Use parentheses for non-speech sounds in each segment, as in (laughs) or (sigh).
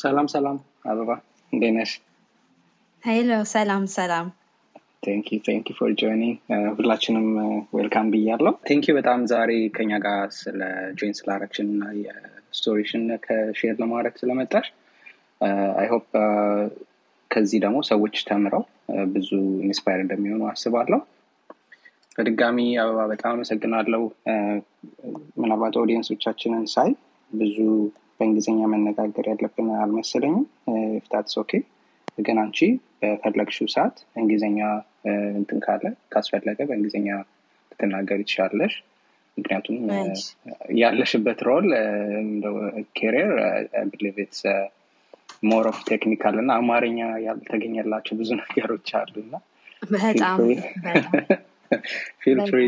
ሰላም ሰላም አበባ እንዴት ነሽ? ሄሎ ሰላም ሰላም ቴንክ ዩ ፎር ጆይኒንግ ሁላችንም ዌልካም ብያለሁ። ቴንክ ዩ በጣም ዛሬ ከኛ ጋር ስለ ጆይን ስላረግሽን እና የስቶሪሽን ከሼር ለማድረግ ስለመጣሽ አይ ሆፕ ከዚህ ደግሞ ሰዎች ተምረው ብዙ ኢንስፓየር እንደሚሆኑ አስባለሁ። በድጋሚ አበባ በጣም አመሰግናለሁ። uh, ምናልባት ኦዲየንሶቻችንን ሳይ ብዙ በእንግሊዝኛ መነጋገር ያለብን አልመሰለኝም። ፍታትስ ኦኬ ግን አንቺ በፈለግሽው ሰዓት እንግሊዝኛ እንትን ካለ ካስፈለገ በእንግሊዝኛ ልትናገር ትችላለሽ። ምክንያቱም ያለሽበት ሮል ኬሪየር ብሊቭ ኢትስ ሞር ኦፍ ቴክኒካል እና አማርኛ ያልተገኘላቸው ብዙ ነገሮች አሉ እና ፊል ፍሪ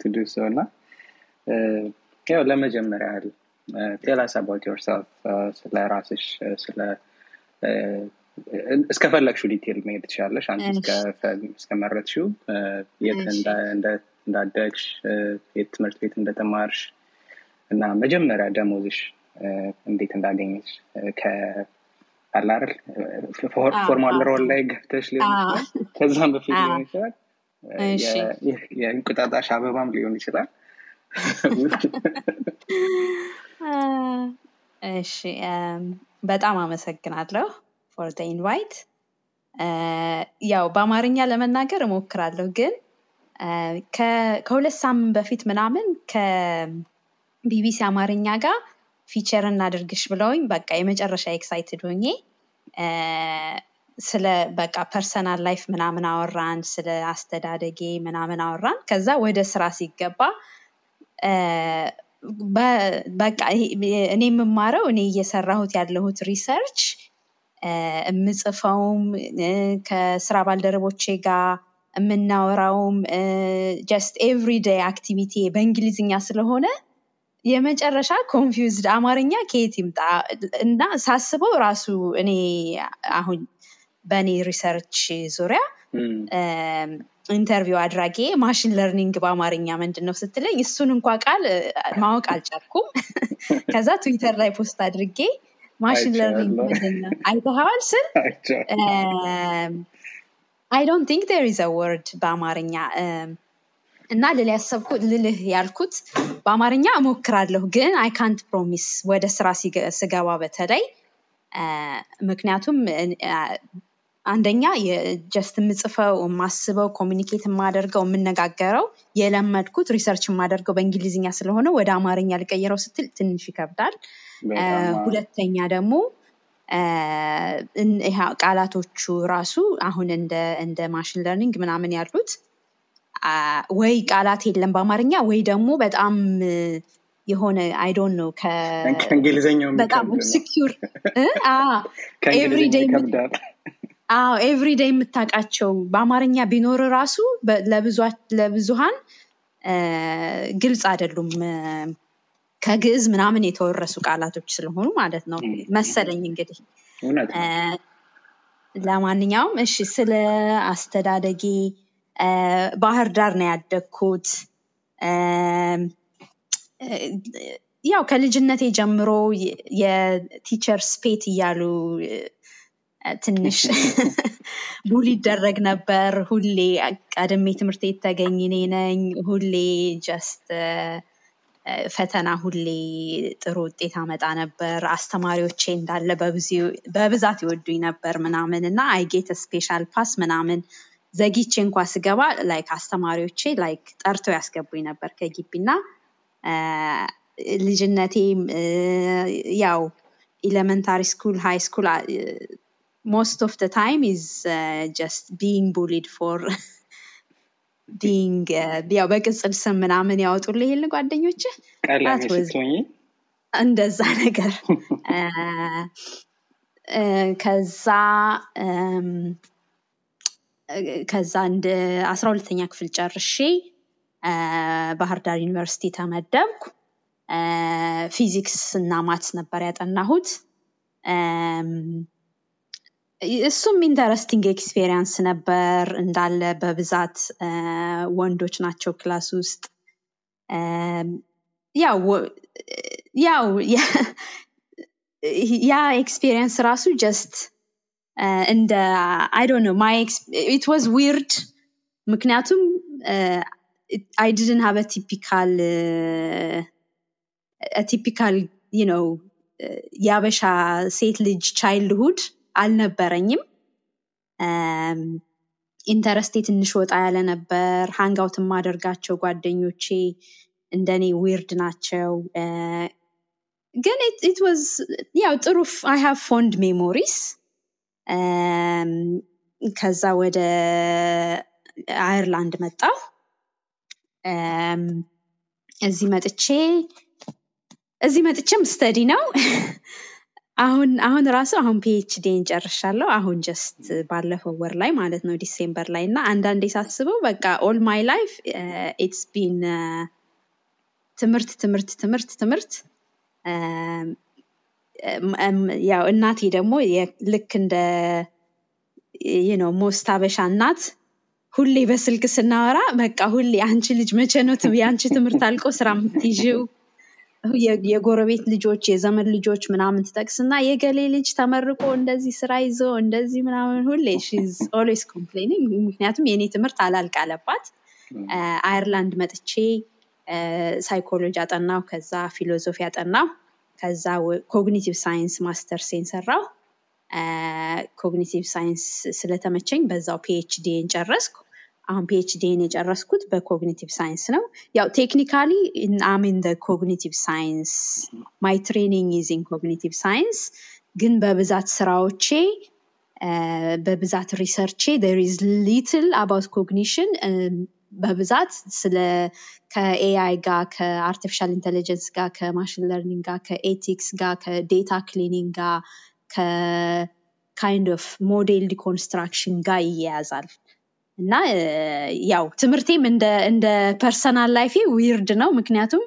ቱ ዱ ሶ እና ያው ለመጀመሪያ ያህል ቴል አስ አባውት ዮርሰልፍ ስለ ራስሽ uh, ስለ uh, እስከፈለግሽው ዲቴል መሄድ ትችላለሽ አንቺ እስከመረጥሽው uh, የት እንዳደግሽ የት ትምህርት ቤት እንደተማርሽ እና መጀመሪያ ደሞዝሽ እንዴት እንዳገኘች ከአላርል ፎርማል ሮል ላይ ገብተሽ ሊሆን ይችላል። ከዛም በፊት ሊሆን ይችላል። የእንቁጣጣሽ አበባም ሊሆን ይችላል። (laughs) (laughs) እሺ በጣም አመሰግናለሁ ፎር ኢንቫይት ያው በአማርኛ ለመናገር እሞክራለሁ ግን ከሁለት ሳምንት በፊት ምናምን ከቢቢሲ አማርኛ ጋር ፊቸር እናድርግሽ ብለውኝ በቃ የመጨረሻ ኤክሳይትድ ሆኜ ስለ በቃ ፐርሰናል ላይፍ ምናምን አወራን ስለ አስተዳደጌ ምናምን አወራን። ከዛ ወደ ስራ ሲገባ በቃ እኔ የምማረው እኔ እየሰራሁት ያለሁት ሪሰርች የምጽፈውም ከስራ ባልደረቦቼ ጋር የምናወራውም ጀስት ኤቭሪዴይ አክቲቪቲ በእንግሊዝኛ ስለሆነ የመጨረሻ ኮንፊውዝድ አማርኛ ከየት ይምጣ? እና ሳስበው ራሱ እኔ አሁን በእኔ ሪሰርች ዙሪያ ኢንተርቪው አድራጌ ማሽን ለርኒንግ በአማርኛ ምንድን ነው ስትለኝ እሱን እንኳ ቃል ማወቅ አልቻልኩም። (laughs) ከዛ ትዊተር ላይ ፖስት አድርጌ ማሽን ለርኒንግ ምንድን ነው አይተኸዋል ስል አይ ዶንት ቲንክ ዴር ኢዝ ወርድ በአማርኛ እና ልል ልልህ ያልኩት በአማርኛ እሞክራለሁ ግን አይ ካንት ፕሮሚስ ወደ ስራ ስገባ በተለይ ምክንያቱም አንደኛ ጀስት የምጽፈው የማስበው ኮሚኒኬት የማደርገው የምነጋገረው የለመድኩት ሪሰርች የማደርገው በእንግሊዝኛ ስለሆነ ወደ አማርኛ ልቀይረው ስትል ትንሽ ይከብዳል። ሁለተኛ ደግሞ ቃላቶቹ ራሱ አሁን እንደ ማሽን ለርኒንግ ምናምን ያሉት ወይ ቃላት የለም በአማርኛ ወይ ደግሞ በጣም የሆነ አይ ዶንት ኖ ከእንግሊዝኛው በጣም ነው። ከእንግሊዝኛ ኤቭሪዴይ አዎ ኤቭሪዴይ የምታውቃቸው በአማርኛ ቢኖር ራሱ በ- ለብዙ- ለብዙሃን እ፣ ግልጽ አይደሉም። ከግዕዝ ምናምን የተወረሱ ቃላቶች ስለሆኑ ማለት ነው መሰለኝ እንግዲህ። ለማንኛውም እሺ ስለ አስተዳደጌ ባህር ዳር ነው ያደግኩት። ያው ከልጅነቴ ጀምሮ የ- የቲቸርስ ፔት እያሉ ትንሽ (laughs) ቡሊ ይደረግ ነበር። ሁሌ ቀድሜ ትምህርት ቤት ተገኝ እኔ ነኝ። ሁሌ ጀስት ፈተና ሁሌ ጥሩ ውጤት አመጣ ነበር። አስተማሪዎቼ እንዳለ በብዛት ይወዱኝ ነበር ምናምን እና አይጌት ስፔሻል ፓስ ምናምን ዘግይቼ እንኳ ስገባ ላይክ አስተማሪዎቼ ላይክ ጠርተው ያስገቡኝ ነበር ከግቢ እና አ፣ ልጅነቴም እ፣ ያው ኤሌመንታሪ ስኩል ሃይ ስኩል most of the time is uh, just being bullied for (laughs) ቢንግ uh, ያው በቅጽል ስም ምናምን ያወጡልህ የለ ጓደኞች እንደዛ ነገር። (laughs) ከዛ ከዛ እንደ አስራ ሁለተኛ ክፍል ጨርሼ ባህር ዳር ዩኒቨርሲቲ ተመደብኩ። ፊዚክስ እና ማትስ ነበር ያጠናሁት። እሱም ኢንተረስቲንግ ኤክስፔሪንስ ነበር። እንዳለ በብዛት ወንዶች ናቸው ክላስ ውስጥ ያው ያ ኤክስፔሪየንስ ራሱ ጀስት እንደ አይ ዶንት ኖ ማይ ኢት ዋዝ ዊርድ ምክንያቱም አይ ዲድን ሃቭ ቲፒካል ቲፒካል ነው የአበሻ ሴት ልጅ ቻይልድሁድ አልነበረኝም። ኢንተረስቴ ትንሽ ወጣ ያለ ነበር። ሃንጋውት የማደርጋቸው ጓደኞቼ እንደኔ ዊርድ ናቸው። ግን ኢት ዋዝ ያው ጥሩ አይ ሃቭ ፎንድ ሜሞሪስ። ከዛ ወደ አየርላንድ መጣሁ። እዚህ መጥቼ እዚህ መጥቼም ስተዲ ነው አሁን አሁን ራሱ አሁን ፒኤችዲን ጨርሻለሁ። አሁን ጀስት ባለፈው ወር ላይ ማለት ነው ዲሴምበር ላይ እና አንዳንዴ ሳስበው በቃ ኦል ማይ ላይፍ ኢትስ ቢን ትምህርት ትምህርት ትምህርት ትምህርት ያው እናቴ ደግሞ ልክ እንደ ነው ሞስት አበሻ እናት ሁሌ በስልክ ስናወራ በቃ ሁሌ አንቺ ልጅ መቼ ነው የአንቺ ትምህርት አልቆ ስራ የምትይዥው የጎረቤት ልጆች የዘመን ልጆች ምናምን ትጠቅስና የገሌ ልጅ ተመርቆ እንደዚህ ስራ ይዞ እንደዚህ ምናምን ሁሌ ኦልዌስ ኮምፕሌኒንግ ምክንያቱም የእኔ ትምህርት አላልቅ አለባት አየርላንድ መጥቼ ሳይኮሎጂ አጠናው ከዛ ፊሎዞፊ አጠናው ከዛ ኮግኒቲቭ ሳይንስ ማስተርሴን ሰራው ኮግኒቲቭ ሳይንስ ስለተመቸኝ በዛው ፒኤችዲን ጨረስኩ አሁን ፒኤችዲን የጨረስኩት በኮግኒቲቭ ሳይንስ ነው። ያው ቴክኒካሊ አሚን ኮግኒቲቭ ሳይንስ ማይ ትሬኒንግ ኢዝ ኮግኒቲቭ ሳይንስ ግን በብዛት ስራዎቼ በብዛት ሪሰርቼ ር ኢዝ ሊትል አባውት ኮግኒሽን በብዛት ስለ ከኤአይ ጋር ከአርቲፊሻል ኢንቴሊጀንስ ጋር ከማሽን ለርኒንግ ጋር ከኤቲክስ ጋር ከዴታ ክሊኒንግ ጋር ከካይንድ ኦፍ ሞዴል ዲኮንስትራክሽን ጋር ይያያዛል እና ያው ትምህርቴም እንደ ፐርሰናል ላይፌ ዊርድ ነው ምክንያቱም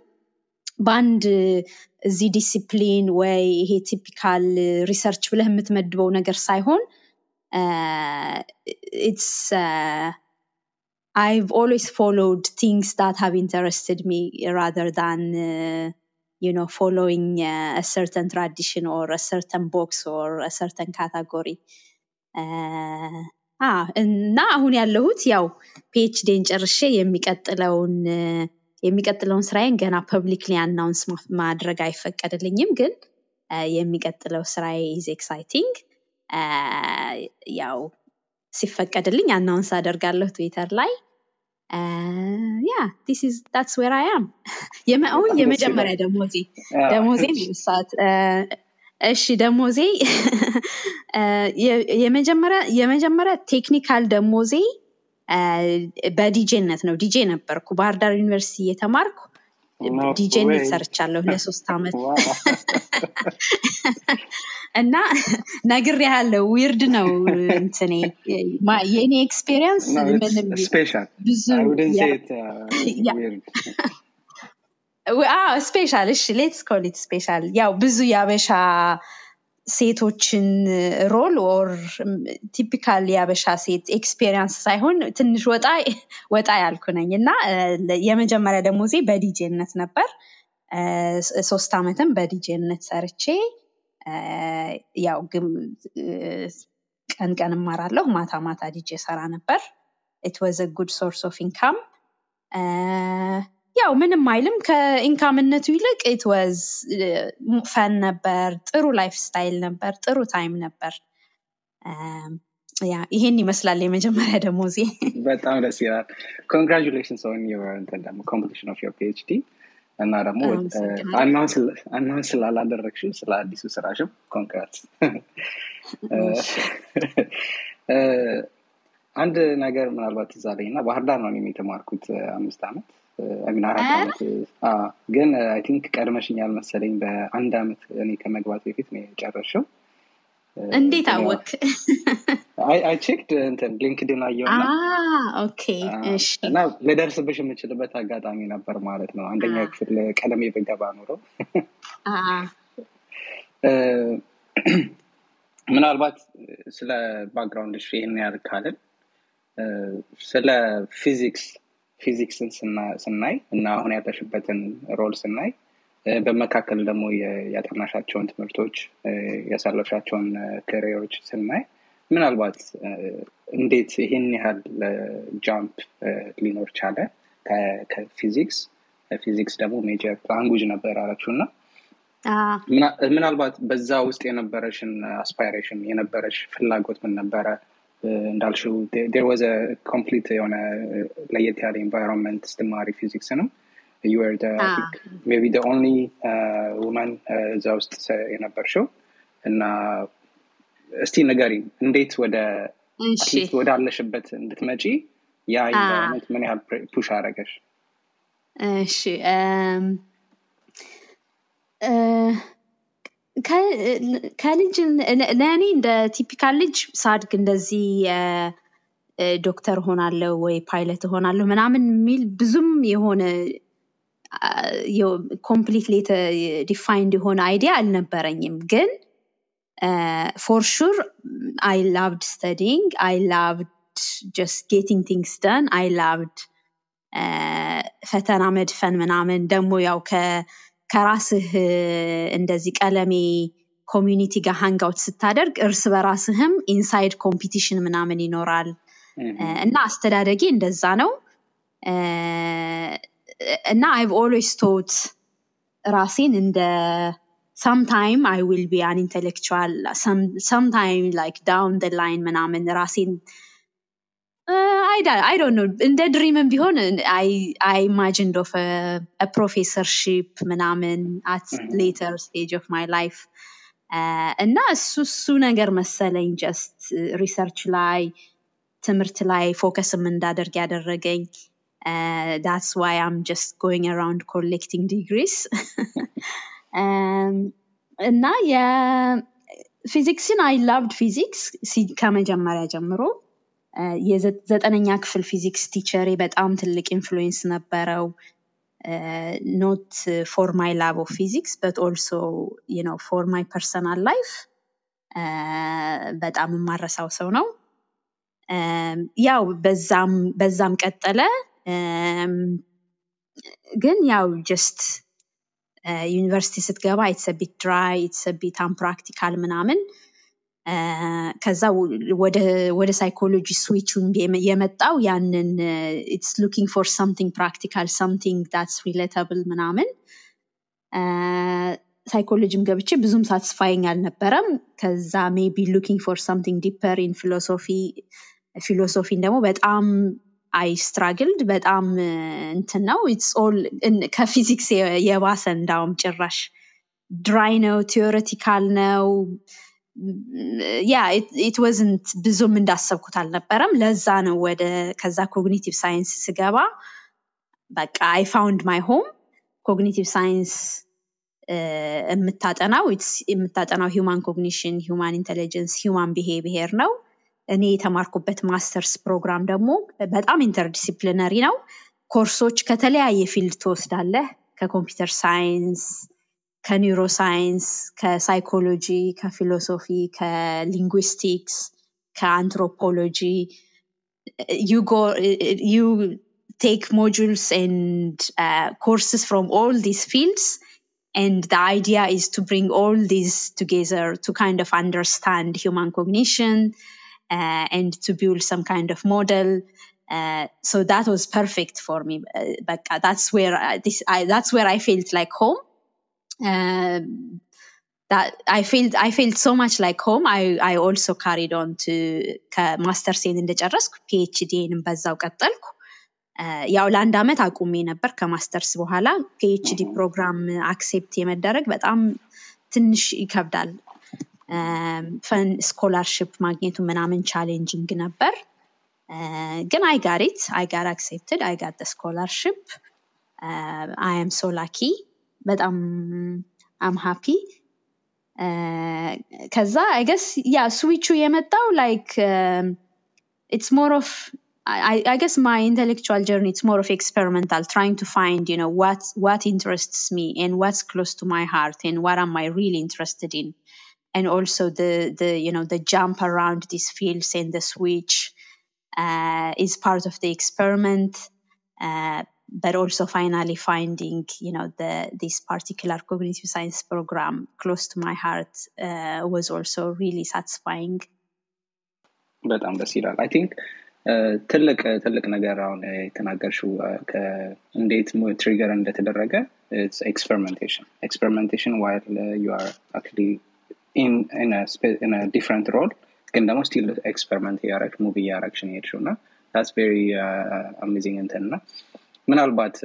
በአንድ እዚህ ዲሲፕሊን ወይ ይሄ ቲፒካል ሪሰርች ብለህ የምትመድበው ነገር ሳይሆን ኢትስ have interested me rather than, uh, you know, following uh, a certain tradition or a certain box or a certain category. እና አሁን ያለሁት ያው ፒኤችዲን ጨርሼ የሚቀጥለውን የሚቀጥለውን ስራዬን ገና ፐብሊክሊ አናውንስ ማድረግ አይፈቀድልኝም። ግን የሚቀጥለው ስራዬ ኢዝ ኤክሳይቲንግ ያው ሲፈቀድልኝ አናውንስ አደርጋለሁ ትዊተር ላይ። ያ ዲስ ኢዝ ዳትስ ዌር አይ አም የመጀመሪያ ደሞዜ ደሞዜ ሰዓት እሺ ደሞዜ (laughs) የመጀመሪያ ቴክኒካል ደሞዜ በዲጄነት ነው። ዲጄ ነበርኩ። ባህር ዳር ዩኒቨርሲቲ እየተማርኩ ዲጄነት ሰርቻለሁ ለሶስት (laughs) አመት። (laughs) እና ነግር ያለው ዊርድ ነው እንትኔ። የኔ ኤክስፔሪንስ ስፔሻል። እሺ ሌትስ ኮሊት ስፔሻል። ያው ብዙ የአበሻ ሴቶችን ሮል ኦር ቲፒካል የአበሻ ሴት ኤክስፔሪንስ ሳይሆን ትንሽ ወጣ ወጣ ያልኩ ነኝ። እና የመጀመሪያ ደሞዜ በዲጄነት ነበር። ሶስት አመትም በዲጄነት ሰርቼ ያው ግን ቀን ቀን እማራለሁ። ማታ ማታ ዲጄ ሰራ ነበር። ኢት ወዝ ጉድ ሶርስ ኦፍ ኢንካም ያው ምንም አይልም። ከኢንካምነቱ ይልቅ ኢት ወዝ ፈን ነበር ጥሩ ላይፍ ስታይል ነበር ጥሩ ታይም ነበር። ያ ይሄን ይመስላል የመጀመሪያ ደሞዜ። በጣም ደስ ይላል። ኮንግራጁሌሽንስ ኦን ደግሞ ኮምፕሊሽን ኦፍ ዮር ፒኤችዲ እና ደግሞ አናውን ስላላደረግሽው ስለ አዲሱ ስራሽም ኮንግራት አንድ ነገር ምናልባት እዛ ላይ እና ባህር ዳር ነው የተማርኩት አምስት ዓመት ሚን አራት ዓመት ግን አይ ቲንክ ቀድመሽኛል መሰለኝ በአንድ ዓመት እኔ ከመግባት በፊት ነው የጨረሽው እንዴት አወክ አይ ቼክድ እንትን ሊንክድን አየውና እና ልደርስብሽ የምችልበት አጋጣሚ ነበር ማለት ነው። አንደኛ ክፍል ቀለሜ ብገባ ኖረው ምናልባት ስለ ባክግራውንድሽ ይህን ያህል ካልን ስለ ፊዚክስ ፊዚክስን ስናይ እና አሁን ያለሽበትን ሮል ስናይ በመካከል ደግሞ ያጠናሻቸውን ትምህርቶች ያሳለፍሻቸውን ክሬሮች ስናይ ምናልባት እንዴት ይህን ያህል ጃምፕ ሊኖር ቻለ ከፊዚክስ ፊዚክስ ደግሞ ሜጀር ላንጉጅ ነበር አለችው እና ምናልባት በዛ ውስጥ የነበረሽን አስፓይሬሽን የነበረሽ ፍላጎት ምን ነበረ እንዳልሽው ዴር ወዘ ኮምፕሊት የሆነ ለየት ያለ ኤንቫይሮንመንት ስትማሪ ፊዚክስ ነው you were the Ah. I think, maybe the only uh, woman uh, እዛ ውስጥ የነበርሽው እና እስቲ ንገሪ እንዴት ወደ እሺ አትሊስት ወዳለሽበት እንድትመጪ ያ Ah. ኢንቫይሮንመንት ምን ያህል ፑሽ አረገሽ እሺ እም፣ እ፣ ከ- ከልጅ ለእኔ እንደ ቲፒካል ልጅ ሳድግ እንደዚህ ዶክተር ሆናለሁ ወይ ፓይለት ሆናለሁ ምናምን የሚል ብዙም የሆነ ኮምፕሊትሊ ዲፋይንድ የሆነ አይዲያ አልነበረኝም። ግን ፎር ሹር አይ ላቭድ ስተዲንግ አይ ላቭድ ጀስት ጌቲንግ ቲንግስ ደን አይ ላቭድ ፈተና መድፈን ምናምን ደግሞ ያው ከራስህ እንደዚህ ቀለሜ ኮሚዩኒቲ ጋር ሀንጋውት ስታደርግ እርስ በራስህም ኢንሳይድ ኮምፒቲሽን ምናምን ይኖራል። እና አስተዳደጊ እንደዛ ነው። እና አይቭ ኦልዌስ ቶት ራሴን እንደ ሰምታይም አይ ዊል ቢ አን ኢንቴሌክቹዋል ሰምታይም ላይክ ዳውን ላይን ምናምን ራሴን I, don't- I don't know እንደ ድሪምም ቢሆን I, I imagined of a, a professorship ምናምን at Mhm. later stage of my life uh, እና እሱ እሱ ነገር መሰለኝ ጀስት ሪሰርች ላይ ትምህርት ላይ ፎከስም እንዳደርግ ያደረገኝ uh, that's why I'm just going around collecting degrees um, እና የፊዚክስን አይ ላቭድ ፊዚክስ ከመጀመሪያ ጀምሮ uh, የዘጠነኛ ክፍል ፊዚክስ ቲቸሬ በጣም ትልቅ ኢንፍሉዌንስ ነበረው። ኖት ፎር ማይ ላቭ ኦፍ ፊዚክስ በት ኦልሶ ነው ፎር ማይ ፐርሰናል ላይፍ በጣም የማረሳው ሰው ነው። ያው በዛም ቀጠለ። ግን ያው ጀስት ዩኒቨርሲቲ ስትገባ ኢትስ ቢት ድራይ ኢትስ ቢት አንፕራክቲካል ምናምን ከዛ ወደ ሳይኮሎጂ ስዊቹን የመጣው ያንን ኢትስ ሉኪንግ ፎር ሰምቲንግ ፕራክቲካል ሰምቲንግ ዳትስ ሪሌተብል ምናምን። ሳይኮሎጂም ገብቼ ብዙም ሳትስፋይኝ አልነበረም። ከዛ ሜቢ ሉኪንግ ፎር ሰምቲንግ ዲፐር ኢን ፊሎሶፊ ፊሎሶፊን ደግሞ በጣም አይ ስትራግልድ በጣም እንትን ነው። ከፊዚክስ የባሰ እንዳውም ጭራሽ። ድራይ ነው ቲዮሬቲካል ነው ያ ኢት ወዝንት ብዙም እንዳሰብኩት አልነበረም። ለዛ ነው ወደ ከዛ ኮግኒቲቭ ሳይንስ ስገባ በቃ አይ ፋውንድ ማይ ሆም ኮግኒቲቭ ሳይንስ የምታጠናው የምታጠናው ሂውማን ኮግኒሽን ሂውማን ኢንቴሊጀንስ ሂውማን ቢሄቪየር ነው። እኔ የተማርኩበት ማስተርስ ፕሮግራም ደግሞ በጣም ኢንተርዲሲፕሊነሪ ነው። ኮርሶች ከተለያየ ፊልድ ትወስዳለህ። ከኮምፒውተር ሳይንስ ከኒውሮ ሳይንስ ከሳይኮሎጂ ከፊሎሶፊ ከሊንጉስቲክስ ከአንትሮፖሎጂ you go you take modules and uh, courses from all these fields and the idea is to bring all these together to kind of understand human cognition uh, and to build some kind of model uh, so that was perfect for me uh, but that's where I, this I, that's where i felt like home Um, that I felt I felt so much like home. I I also carried on to ከማስተርሴን እንደጨረስኩ ፒኤችዲንም በዛው ቀጠልኩ። Uh, ያው ለአንድ አመት አቁሜ ነበር ከማስተርስ በኋላ ፒኤችዲ ፕሮግራም አክሴፕት የመደረግ በጣም ትንሽ ይከብዳል። ፈን ስኮላርሽፕ ማግኘቱ ምናምን ቻሌንጂንግ ነበር። Uh, ግን አይ ጋሪት አይ ጋር አክሴፕትድ አይ ጋት ስኮላርሽፕ አይ ሶ ላኪ በጣም አም ሃፒ ከዛ አይ ገስ ያ ስዊቹ የመጣው ላይክ it's more of I, I I guess my intellectual journey it's more of experimental trying to find you know what what interests me and what's close to my heart and what am I really interested in and also the the you know the jump around these fields and the switch uh, is part of the experiment uh, but also finally finding you know the this particular cognitive science program close to my heart uh, was also really satisfying በጣም ደስ ይላል አይ ቲንክ ትልቅ ትልቅ ነገር አሁን የተናገርሽው እንዴት ትሪገር እንደተደረገ ኤክስፐሪሜንቴሽን ኤክስፐሪሜንቴሽን ዋይል ዩ አር አክቹሊ ኢን ዲፍረንት ሮል ግን ደግሞ ስቲል ኤክስፐሪመንት እያረግ ሙቪ እያረግሽ ነው የሄድሽው እና ታስ ቬሪ አሜዚንግ እንትን እና ምናልባት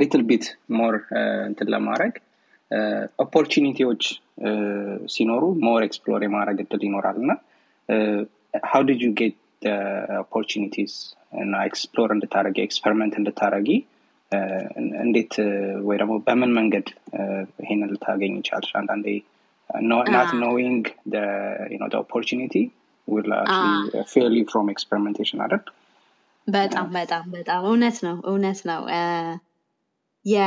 ሊትል ቢት ሞር እንትን ለማድረግ ኦፖርቹኒቲዎች ሲኖሩ ሞር ኤክስፕሎር የማድረግ እድል ይኖራል። እና did you get the opportunities እና ኤክስፕሎር እንድታረጊ ኤክስፐሪመንት እንድታረጊ እንዴት ወይ ደግሞ በምን መንገድ ይሄንን ልታገኝ ይቻልሽ? አንዳንዴ knowing the you know the opportunity will በጣም በጣም በጣም እውነት ነው እውነት ነው ያ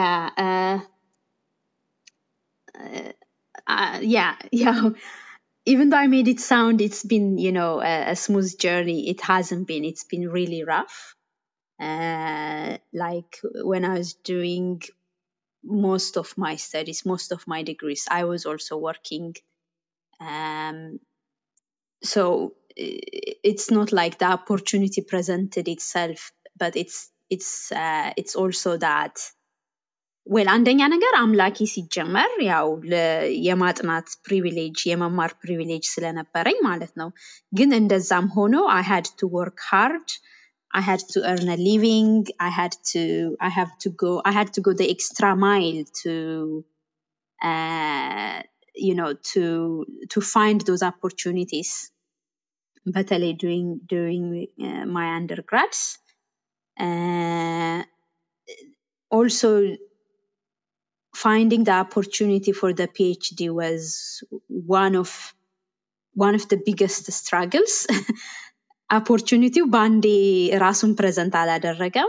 ያ ያው even though I made it sound it's been, you know, a, a smooth journey, it hasn't been. It's been really rough. Uh, like when I was doing most of my studies, most of my degrees, I was also working. Um, so it's not like the opportunity presented itself, but it's it's uh, it's also that ዌል አንደኛ ነገር አምላኪ ሲጀመር ያው የማጥናት ፕሪቪሌጅ የመማር ፕሪቪሌጅ ስለነበረኝ ማለት ነው ግን እንደዛም ሆኖ አይ ሃድ ቱ ወርክ ሃርድ I had to earn a living. I had to. I have to go. I had to go the extra mile to, uh, you know, to to find those opportunities. Better during during uh, my undergrads. Uh, also, finding the opportunity for the PhD was one of one of the biggest struggles. ኦፖርቹኒቲው በአንዴ ራሱን ፕሬዘንት አላደረገም።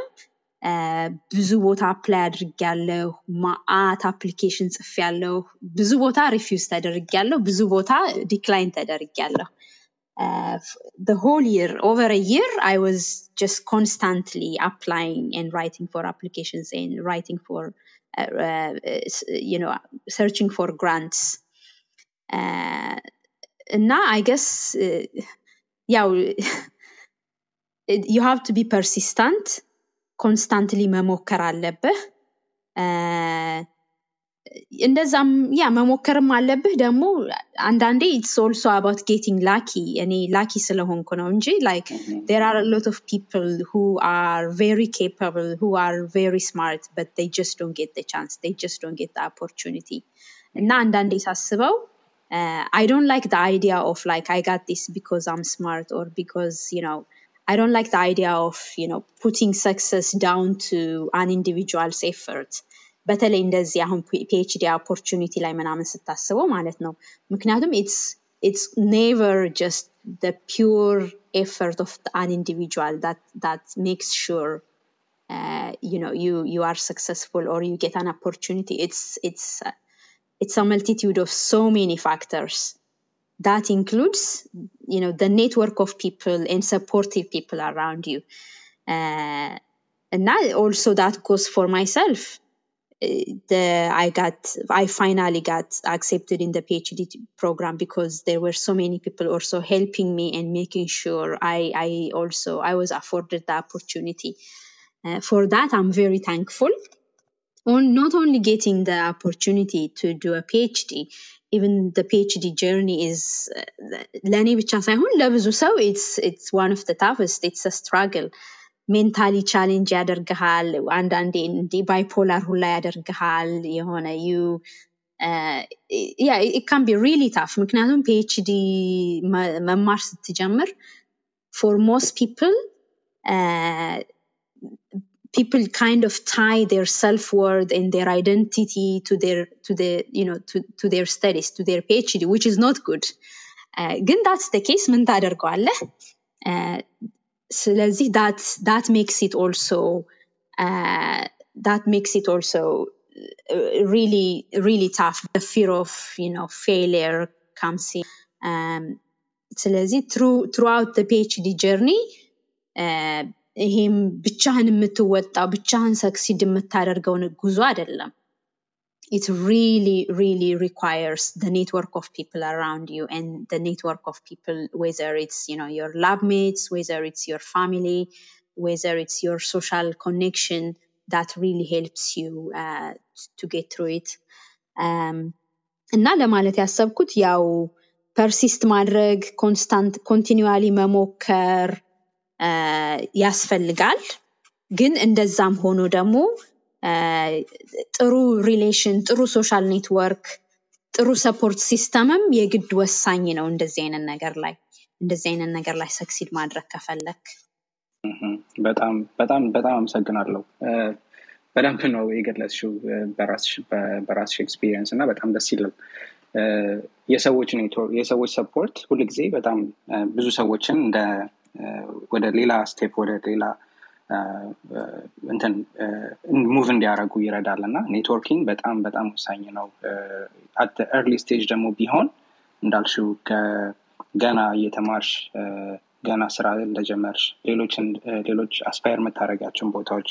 ብዙ ቦታ አፕላይ አድርጊያለሁ። ማአት አፕሊኬሽን ጽፌያለሁ። ብዙ ቦታ ሪፊውዝ ተደርጊያለሁ። ብዙ ቦታ ዲክላይን ተደርጊያለሁ። the whole year, over a year, I was just constantly applying and writing for applications and writing for uh, uh, you know, searching for grants. Uh, እና I guess ያው (laughs) you have to be persistent, constantly መሞከር አለብህ። እንደዛም ያ መሞከርም አለብህ ደግሞ አንዳንዴ ኢትስ ኦልሶ አባውት ጌቲንግ ላኪ እኔ ላኪ ስለሆንኩ ነው እንጂ ላይክ ዴር አር ሎት ኦፍ ፒፕል ሁ አር ቬሪ ኬፓብል ሁ አር ቬሪ ስማርት በት ዴይ ጀስት ዶንት ጌት ቻንስ ዴይ ጀስት ዶንት ጌት ኦፖርቹኒቲ እና አንዳንዴ ሳስበው I don't like the idea of like I got this because I'm smart or because you know I don't like the idea of you know putting success down to an individual's effort. በተለይ እንደዚህ አሁን ፒኤችዲ ኦፖርቹኒቲ ላይ ምናምን ስታስበው ማለት ነው ምክንያቱም ኢትስ it's never just the pure effort of an individual that that makes sure uh, you know you you are successful or you get an opportunity it's it's uh, it's a multitude of so many factors that includes you know the network of people and supportive people around you uh, and that also that goes for myself the I got I finally got accepted in the PhD program because there were so many people also helping me and making sure I I also I was afforded the opportunity. Uh, for that, I'm very thankful. On not only getting the opportunity to do a PhD, even the PhD journey is ለእኔ ብቻ ሳይሆን ለብዙ ሰው it's it's one of the toughest. It's a struggle. ሜንታሊ ቻሌንጅ ያደርግሃል አንዳንዴ እንዲህ ባይፖላር ሁላ ያደርግሃል የሆነ ዩ ያ ካን ቢ ሪሊ ታፍ ምክንያቱም ፒኤችዲ መማር ስትጀምር ፎር ሞስት ፒፕል people kind of tie their self-worth and their identity to their to the you know to, to their studies to their phd which is not good ግን that's the case ምን ታደርገዋለህ ስለዚህ that that makes it also uh, that makes it also really really tough the fear of you know failure comes in um, ስለዚህ through throughout the PhD journey uh, ይሄም ብቻህን የምትወጣው ብቻህን ሰክሲድ የምታደርገውን ጉዞ አይደለም። it really really requires the network of people around you and the network of people whether it's you know your lab mates whether it's your family whether it's your social connection that really helps you uh, to get through it um, እና ለማለት ያሰብኩት ያው ፐርሲስት ማድረግ ኮንስታንት ኮንቲኒዋሊ መሞከር ያስፈልጋል ግን እንደዛም ሆኖ ደግሞ ጥሩ ሪሌሽን ጥሩ ሶሻል ኔትወርክ ጥሩ ሰፖርት ሲስተምም የግድ ወሳኝ ነው። እንደዚህ አይነት ነገር ላይ እንደዚህ አይነት ነገር ላይ ሰክሲድ ማድረግ ከፈለክ። በጣም በጣም በጣም አመሰግናለሁ። በደንብ ነው የገለጽሽው በራስሽ ኤክስፒሪየንስ እና በጣም ደስ ይላል። የሰዎች ኔትወርክ የሰዎች ሰፖርት ሁል ጊዜ በጣም ብዙ ሰዎችን ወደ ሌላ ስቴፕ ወደ ሌላ እንትን ሙቭ እንዲያደረጉ ይረዳል። እና ኔትወርኪንግ በጣም በጣም ወሳኝ ነው። አት ኤርሊ ስቴጅ ደግሞ ቢሆን እንዳልሽው ገና እየተማርሽ ገና ስራ እንደጀመርሽ ሌሎች አስፓየር የምታደረጋቸውን ቦታዎች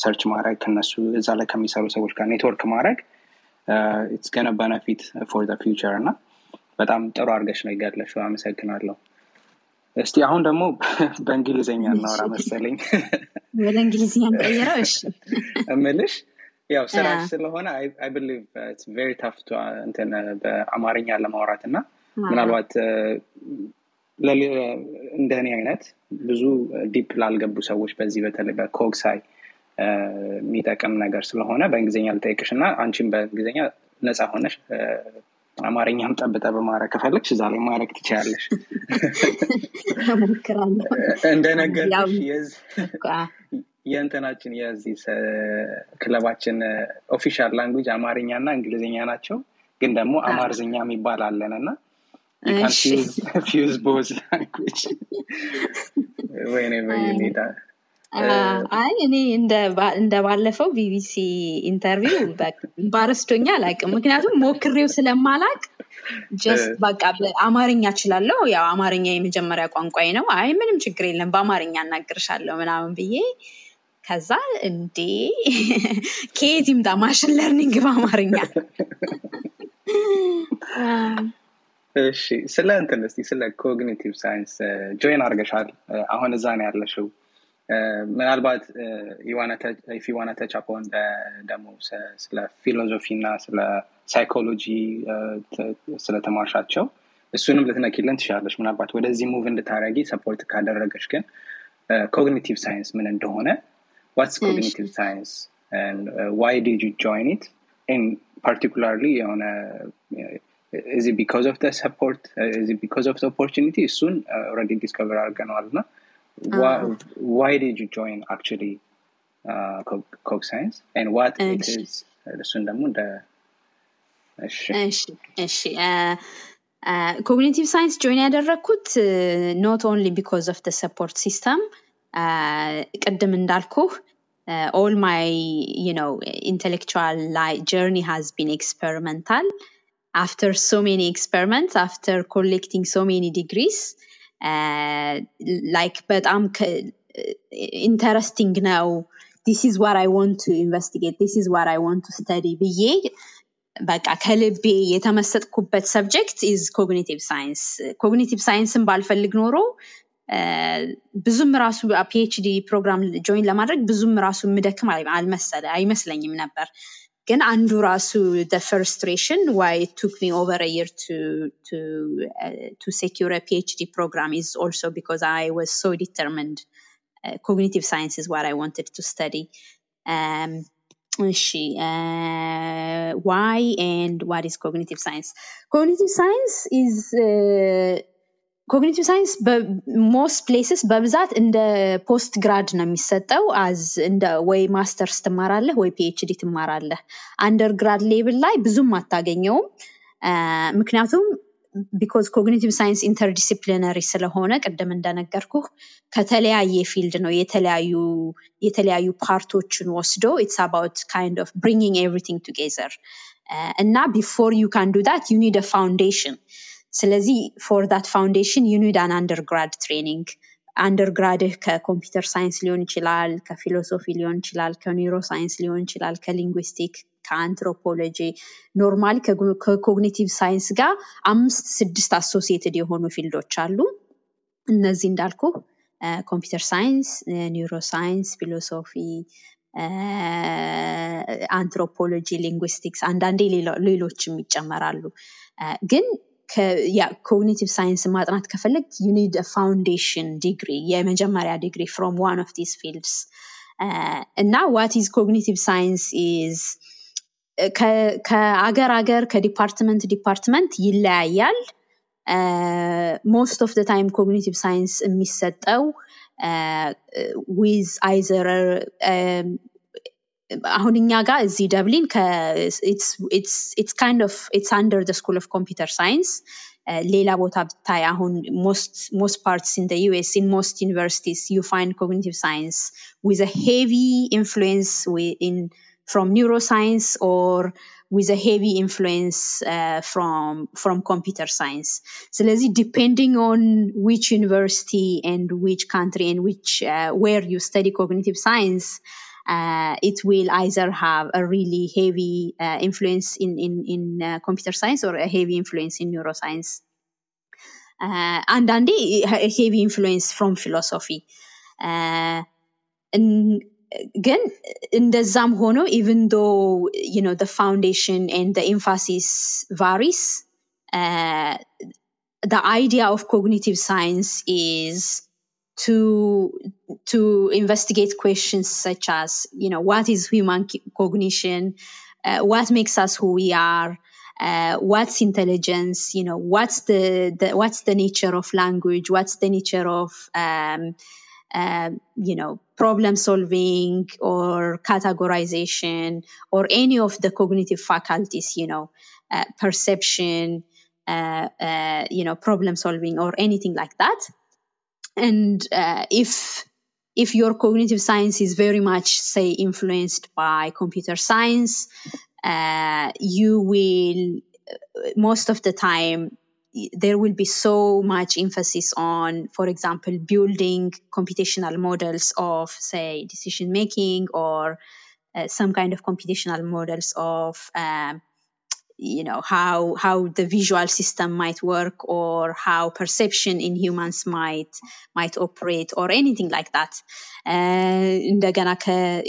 ሰርች ማድረግ ከነሱ እዛ ላይ ከሚሰሩ ሰዎች ጋር ኔትወርክ ማድረግ ኢትስ ገነ በነፊት ፎር ፊውቸር እና በጣም ጥሩ አድርገሽ ነው ይገለሽው አመሰግናለሁ እስቲ አሁን ደግሞ (laughs) በእንግሊዝኛ እናወራ መሰለኝ። (laughs) ወደ እንግሊዝኛ እንቀይረው? እሺ። (laughs) እምልሽ? ያው ስራሽ ስለሆነ አይ ብሊቭ ቬሪ ታፍ እንትን በአማርኛ ለማውራት እና ምናልባት እንደ እኔ አይነት ብዙ ዲፕ ላልገቡ ሰዎች በዚህ በተለይ በኮግሳይ የሚጠቅም ነገር ስለሆነ በእንግሊዝኛ ልጠይቅሽ እና አንቺም በእንግሊዝኛ ነፃ ሆነሽ አማርኛም ጠብጠ በማድረግ ከፈለግሽ እዛ ላይ ማድረግ ትችላለሽ እንደነገርሽ የእንትናችን የዚህ ክለባችን ኦፊሻል ላንጉጅ አማርኛ እና እንግሊዝኛ ናቸው። ግን ደግሞ አማርዝኛ የሚባል አለን እና ፊውዝ ቦዝ ላንጉጅ need that. አይ እኔ እንደ ባለፈው ቢቢሲ ኢንተርቪው ባረስቶኛ አላቅም ምክንያቱም ሞክሬው ስለማላቅ ጀስት በቃ አማርኛ እችላለሁ። ያው አማርኛ የመጀመሪያ ቋንቋዬ ነው። አይ ምንም ችግር የለም። በአማርኛ እናገርሻለሁ ምናምን ብዬ ከዛ እንዴ (laughs) ከየት ይምጣ? ማሽን ለርኒንግ በአማርኛ እሺ ስለ እንትን ስለ ኮግኒቲቭ ሳይንስ ጆይን አርገሻል አሁን እዛ ነው ያለሽው ምናልባት ዋና ተች አፖን ደግሞ ስለ ፊሎዞፊ እና ስለ ሳይኮሎጂ ስለተማርሻቸው እሱንም ልትነኪልን ትችላለች ምናልባት ወደዚህ ሙቭ እንድታረጊ ሰፖርት ካደረገች ግን ኮግኒቲቭ ሳይንስ ምን እንደሆነ ዋትስ ኮግኒቲቭ ሳይንስ ዋይ ዲድ ዩ ጆይን ኢት ፓርቲኩላርሊ የሆነ it because of the opportunity? soon uh, already discover አድርገነዋል እና why um, why did you join actually uh, Cog Science and what and it she, is uh, the Sundamunda እሺ ኮግኒቲቭ ሳይንስ ጆይን ያደረግኩት ኖት ኦንሊ ቢኮዝ ኦፍ ደ ሰፖርት ሲስተም ቅድም እንዳልኩህ ኦል ማይ ዩ ኖ ኢንቴሌክቹዋል ላይ ጀርኒ ሃዝ ቢን ኤክስፐሪመንታል አፍተር ሶ ሜኒ ኤክስፐሪመንት አፍተር ኮሌክቲንግ ሶ ሜኒ ዲግሪስ uh, like በጣም ኢንተረስቲንግ ነው this is what I want to investigate. This is what I want to study ብዬ በቃ ከልቤ የተመሰጥኩበት ሰብጀክት ኢዝ ኮግኒቲቭ ሳይንስ ኮግኒቲቭ ሳይንስን ባልፈልግ ኖሮ ብዙም ራሱ ፒኤችዲ ፕሮግራም ጆይን ለማድረግ ብዙም ራሱ የምደክም አልመሰለ አይመስለኝም ነበር ግን አንዱ ራሱ the frustration why it took me over a year to to uh, to secure a PhD program is also because I was so determined. Uh, cognitive science is what I wanted to study. Um, she ኮግኒቲቭ ሳይንስ በሞስት ፕሌስስ በብዛት እንደ ፖስት ግራድ ነው የሚሰጠው አዝ እንደ ወይ ማስተርስ ትማራለህ ወይ ፒኤችዲ ትማራለህ። አንደር ግራድ ሌብል ላይ ብዙም አታገኘውም። ምክንያቱም ቢኮዝ ኮግኒቲቭ ሳይንስ ኢንተርዲሲፕሊነሪ ስለሆነ ቅድም እንደነገርኩህ ከተለያየ ፊልድ ነው የተለያዩ የተለያዩ ፓርቶችን ወስዶ ኢትስ አባውት ካይንድ ኦፍ ብሪንጊንግ ኤቭሪቲንግ ቱጌዘር እና ቢፎር ዩ ካን ዱ ዩ ኒድ ፋውንዴሽን ስለዚህ ፎር ዳት ፋውንዴሽን ዩ ኒድ አን አንደርግራድ ትሬኒንግ አንደርግራድህ ከኮምፒውተር ሳይንስ ሊሆን ይችላል፣ ከፊሎሶፊ ሊሆን ይችላል፣ ከኒውሮ ሳይንስ ሊሆን ይችላል፣ ከሊንጉስቲክ ከአንትሮፖሎጂ ኖርማሊ ከኮግኒቲቭ ሳይንስ ጋር አምስት ስድስት አሶሲየትድ የሆኑ ፊልዶች አሉ። እነዚህ እንዳልኩ ኮምፒውተር ሳይንስ፣ ኒውሮ ሳይንስ፣ ፊሎሶፊ፣ አንትሮፖሎጂ፣ ሊንጉስቲክስ አንዳንዴ ሌሎችም ይጨመራሉ። ግን ኮግኒቲቭ ሳይንስ ማጥናት ከፈለግ ዩኒድ ፋውንዴሽን ዲግሪ የመጀመሪያ ዲግሪ ፍሮም ዋን ኦፍ ዲስ ፊልድስ እና ዋት ኢዝ ኮግኒቲቭ ሳይንስ ኢዝ ከአገር አገር ከዲፓርትመንት ዲፓርትመንት ይለያያል። ሞስት ኦፍ ታይም ኮግኒቲቭ ሳይንስ የሚሰጠው ዊዝ አይዘር አሁን እኛ ጋር እዚህ ደብሊን ኢትስ ካይንድ ኦፍ ኢትስ አንደር ደ ስኩል ኦፍ ኮምፒውተር ሳይንስ ሌላ ቦታ ብታይ አሁን ሞስት ፓርትስ ኢን ዩኤስ ኢን ሞስት ዩኒቨርሲቲስ ዩ ፋይንድ ኮግኒቲቭ ሳይንስ ዊዝ ሄቪ ኢንፍሉዌንስ from neuroscience or with a heavy influence uh, from from computer science. So let's see, depending on which university and which country and which uh, where you study cognitive science, uh, it will either have a really heavy influence in in, in computer science or a heavy influence in neuroscience. and and a heavy influence from philosophy. ግን እንደዛም ሆኖ ኢቨን ዶ you know the foundation and the emphasis varies uh, the idea of cognitive science is to to investigate questions such as you know what is human cognition uh, what makes us who we are uh, what's intelligence you know what's the, the what's the nature of language what's the nature of um, uh, you know, problem solving or categorization or any of the cognitive faculties, you know, uh, perception, uh, you know, problem solving or anything like that. And if if your cognitive science is very much, say, influenced by computer science, you will most of the time there will be so much emphasis on, for example, building computational models of, say, decision making or uh, some kind of computational models of, um, you know, how how the visual system might work or how perception in humans might might operate or anything like that. እንደገና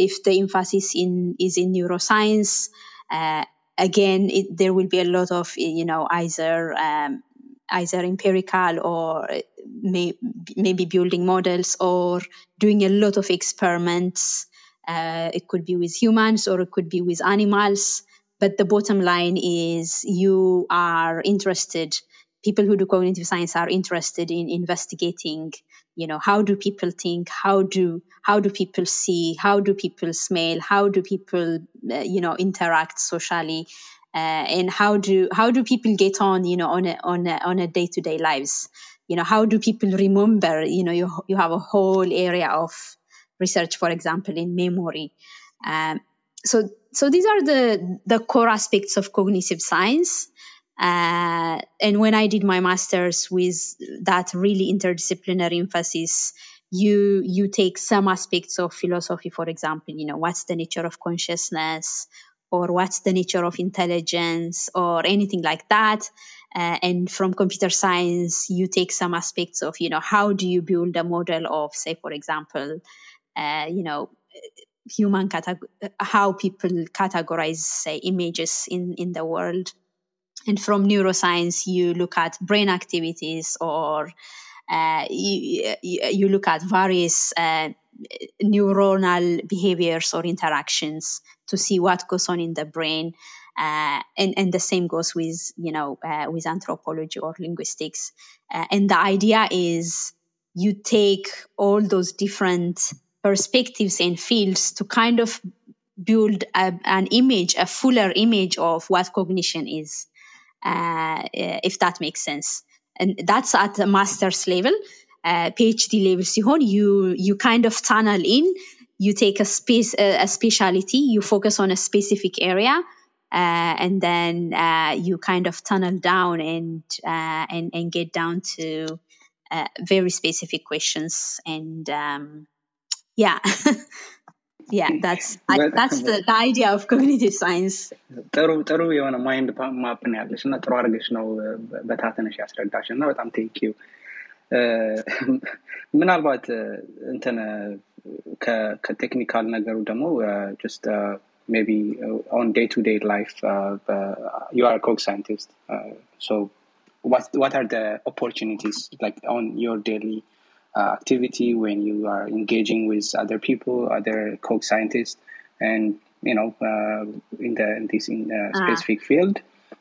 if the emphasis in is in neuroscience. Uh, again, it, there will be a lot of, you know, either um, either empirical or may, maybe building models or doing a lot of experiments. Uh, it could be with humans or it could be with animals. But the bottom line is you are interested, people who do cognitive science are interested in investigating, you know, how do people think? How do, how do people see? How do people smell? How do people, uh, you know, interact socially? uh, and how do how do people get on you know on a on a, on a day-to-day lives you know how do people remember you know you, you have a whole area of research for example in memory um, so so these are the the core aspects of cognitive science uh, and when i did my masters with that really interdisciplinary emphasis you you take some aspects of philosophy for example you know what's the nature of consciousness or what's the nature of intelligence or anything like that. Uh, and from computer science, you take some aspects of, you know, how do you build a model of, say, for example, uh, you know, human categ- how people categorize, say, images in, in the world. And from neuroscience, you look at brain activities or uh, you, you, look at various neuronal behaviors or interactions to see what goes on in the brain. Uh, and, and the same goes with, you know, uh, with anthropology or linguistics. Uh, and the idea is you take all those different perspectives and fields to kind of build a, an image, a fuller image of what cognition is, uh, if that makes sense. And that's at the master's level, uh, PhD level. Sihon, you you kind of tunnel in. You take a space, a, a speciality. You focus on a specific area. Uh, and then uh, you kind of tunnel down and uh, and and get down to uh, very specific questions and um, yeah yeah that's I, that's the, the idea of cognitive science ጥሩ ጥሩ የሆነ ማይንድ ማፕ ነው ያለሽ እና ጥሩ አድርገሽ ነው በታተነሽ ያስረዳሽ እና በጣም ቴንኪዩ ምናልባት እንትን ከቴክኒካል ነገሩ ደግሞ ጀስት maybe on day-to-day life you are a cog scientist so what what are the opportunities like on your daily uh, activity when you are engaging with other people, other cog scientists, and you know uh, in the in this in, uh, specific ah. field?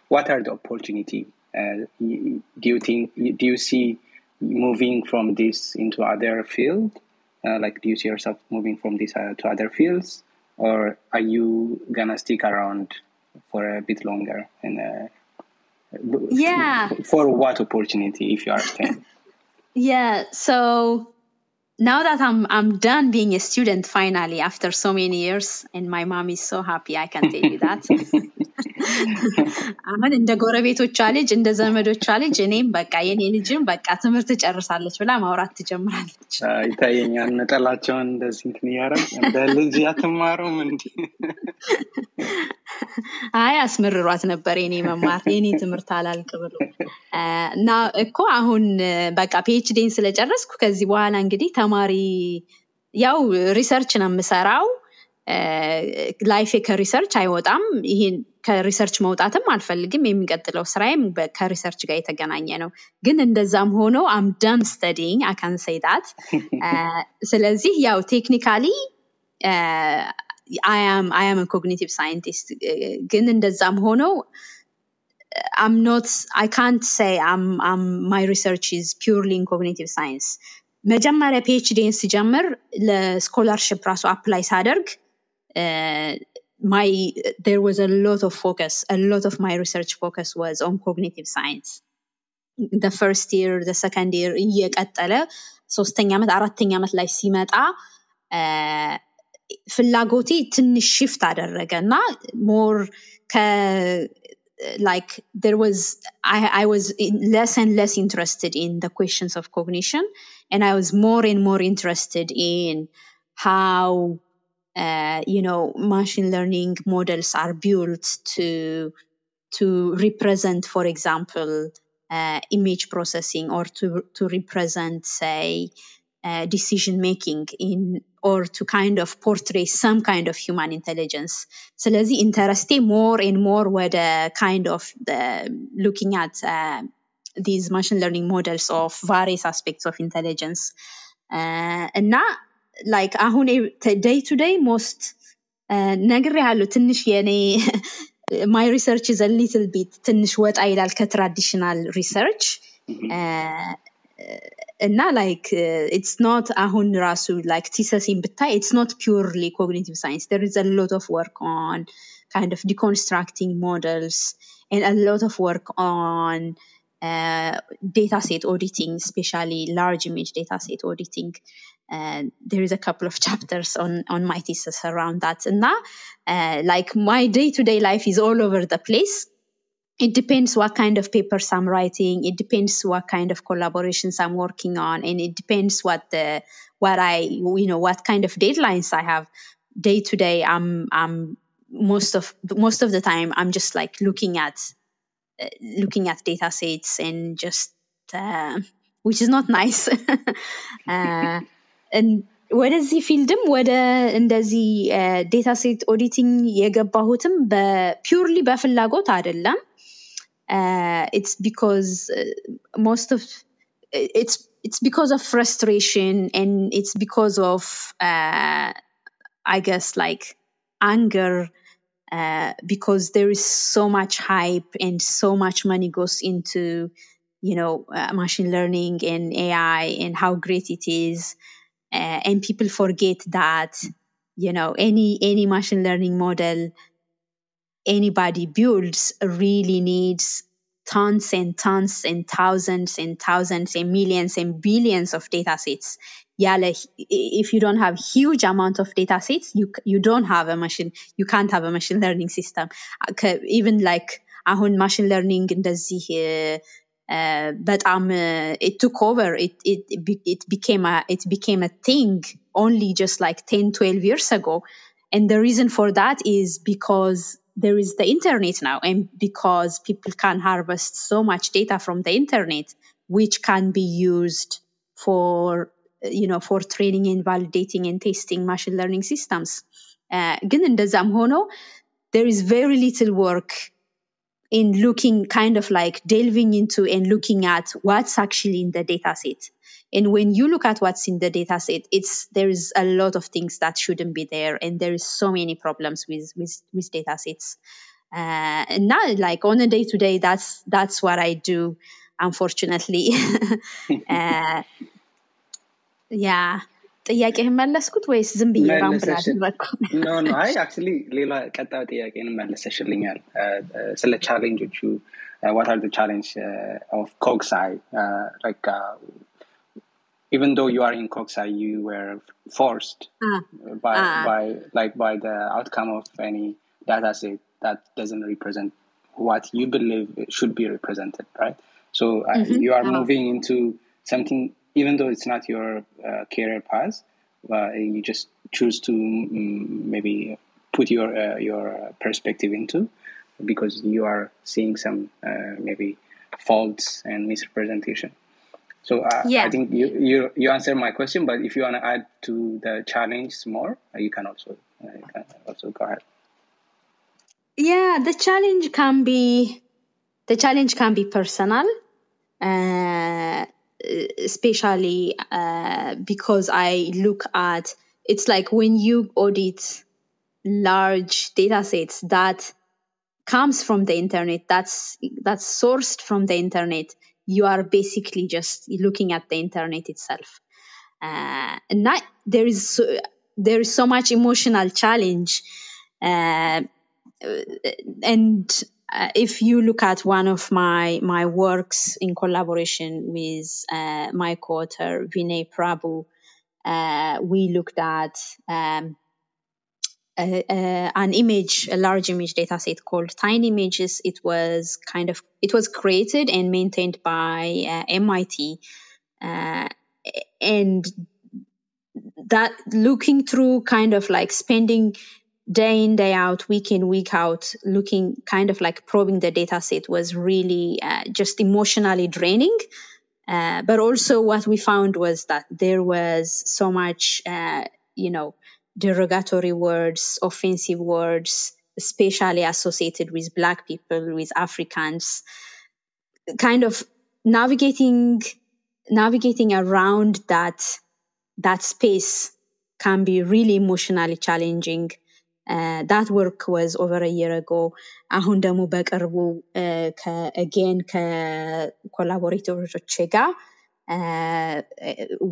What are the opportunity? do you think? Do you see moving from this into other field? like, do you see yourself moving from this to other fields, or are you gonna stick around for a bit longer? And yeah, for what opportunity if you are staying? Yeah, so now that I'm I'm done being a student finally after so many years, and my mom is so happy, I can tell you that. (laughs) አሁን እንደ ጎረቤቶቿ ልጅ እንደ ዘመዶቿ ልጅ እኔም በቃ የኔ ልጅም በቃ ትምህርት ጨርሳለች ብላ ማውራት ትጀምራለች። ይታየኛል ነጠላቸውን እንደዚህ እንትን እንደ ልጅ አትማሩም እንዲ (laughs) አይ አስመርሯት ነበር የኔ መማር የኔ ትምህርት አላልቅ ብሎ እና እኮ አሁን በቃ ፒኤችዲን ስለጨረስኩ ከዚህ በኋላ እንግዲህ ተማሪ ያው ሪሰርች ነው የምሰራው። ላይፌ ከሪሰርች አይወጣም። ይሄን ከሪሰርች መውጣትም አልፈልግም። የሚቀጥለው ስራዬም ከሪሰርች ጋር የተገናኘ ነው። ግን እንደዛም ሆኖ አምደን ስተዲንግ አካን ሰይጣት ስለዚህ ያው ቴክኒካሊ አያም ኮግኒቲቭ ሳይንቲስት ግን እንደዛም ሆነው I'm not, I can't say I'm, I'm, my research is purely in cognitive science. መጀመሪያ ፒኤችዲን ሲጀምር ለስኮላርሽፕ ራሱ አፕላይ ሳደርግ my there was a lot of focus a lot of my research focus was on cognitive science the first year the second year እየቀጠለ ሶስተኛ ዓመት አራተኛ ዓመት ላይ ሲመጣ ፍላጎቴ ትንሽ ሽፍት አደረገ እና ሞር like there was I, I was less and less interested in the questions of cognition and i was more and more interested in how uh, you know machine learning models are built to to represent for example uh, image processing or to to represent say uh, decision making in or to kind of portray some kind of human intelligence. ስለዚህ ኢንተረስቴ more and more ወደ kind of the, looking at uh, these machine learning models of various aspects of intelligence እና like አሁን day to day most ነግር ያሉ ትንሽ የኔ (laughs) my research is a little bit ትንሽ ወጣ ይላል ከትራዲሽናል ሪሰርች እና ላይክ ኢትስ ኖት አሁን ራሱ ላይክ ቲሰሲን ብታይ ኢትስ ኖት ፒውርሊ ኮግኒቲቭ ሳይንስ there is a lot of work on kind of deconstructing models and a lot of work on uh, data set auditing, especially large image data set auditing. Uh, there is a couple of (laughs) chapters on, on my thesis around that. And now, uh, like my day to day life is all over the place it depends what kind of papers I'm writing. It depends what kind of collaborations I'm working on, and it depends what the what I you know what kind of deadlines I have. Day to day, I'm I'm most of most of the time I'm just like looking at looking at data sets and just uh, which is not nice. (laughs) uh, and ወደዚህ ፊልድም ወደ እንደዚህ ዴታ ሴት ኦዲቲንግ የገባሁትም በፒውርሊ በፍላጎት አይደለም uh, it's because uh, most of it's it's because of frustration and it's because of uh, I guess like anger uh, because there is so much hype and so much money goes into you know uh, machine learning and AI and how great it is uh, and people forget that you know any any machine learning model anybody builds really needs tons and tons and thousands and thousands and millions and billions of data sets. Yeah, like if you don't have huge amount of data sets, you you don't have a machine, you can't have a machine learning system. Even like አሁን ማሽን ለርኒንግ እንደዚህ በጣም it took over it, it, it became a it became a thing only just like 10 12 years ago and the reason for that is because there is the internet now and because people can harvest so much data from the internet which can be used for you know for training and validating and testing machine learning systems ግን እንደዛም ሆኖ there is very little work in looking kind of like delving into and looking at what's actually in the data set and when you look at what's in the data set it's there is a lot of things that shouldn't be there and there is so many problems with with, with data sets uh, and now like on a day to day that's that's what i do unfortunately. (laughs) Uh, yeah ጥያቄህን መለስኩት ወይስ ዝም ብዬ ኖ ኖ አይ አክቹዋሊ ሌላ ቀጣዩ ጥያቄን መለሰሽልኛል። ስለ ቻሌንጆቹ ዋት አር ቻሌንጅ ኦፍ ኮግሳይ even though you are in Cog Sci, you were forced uh, by uh, by like by the outcome of any data set that doesn't represent what you believe should be represented, right? So uh, mm-hmm. you are moving into something even though it's not your uh, career path, uh, you just choose to um, maybe put your uh, your perspective into because you are seeing some maybe faults and misrepresentation. So yeah. I think you, you you answered my question, but if you want to add to the challenge more, you can also you can also go ahead. Yeah, the challenge can be the challenge can be personal especially uh, because I look at it's like when you audit large data sets that comes from the internet that's that's sourced from the internet you are basically just looking at the internet itself. Uh, and that, there is so, there is so much emotional challenge uh, and uh, if you look at one of my my works in collaboration with uh, my co-author Vinay Prabhu, uh, we looked at um, a, a, an image, a large image data set called Tiny Images. It was kind of it was created and maintained by MIT, and that looking through kind of like spending day in day out week in week out looking kind of like probing the data set was really uh, just emotionally draining. Uh, but also what we found was that there was so much uh, you know derogatory words offensive words especially associated with black people with africans kind of navigating navigating around that that space can be really emotionally challenging uh, that work was over a year ago አሁን ደግሞ በቅርቡ again ከኮላቦሬተሮች ጋር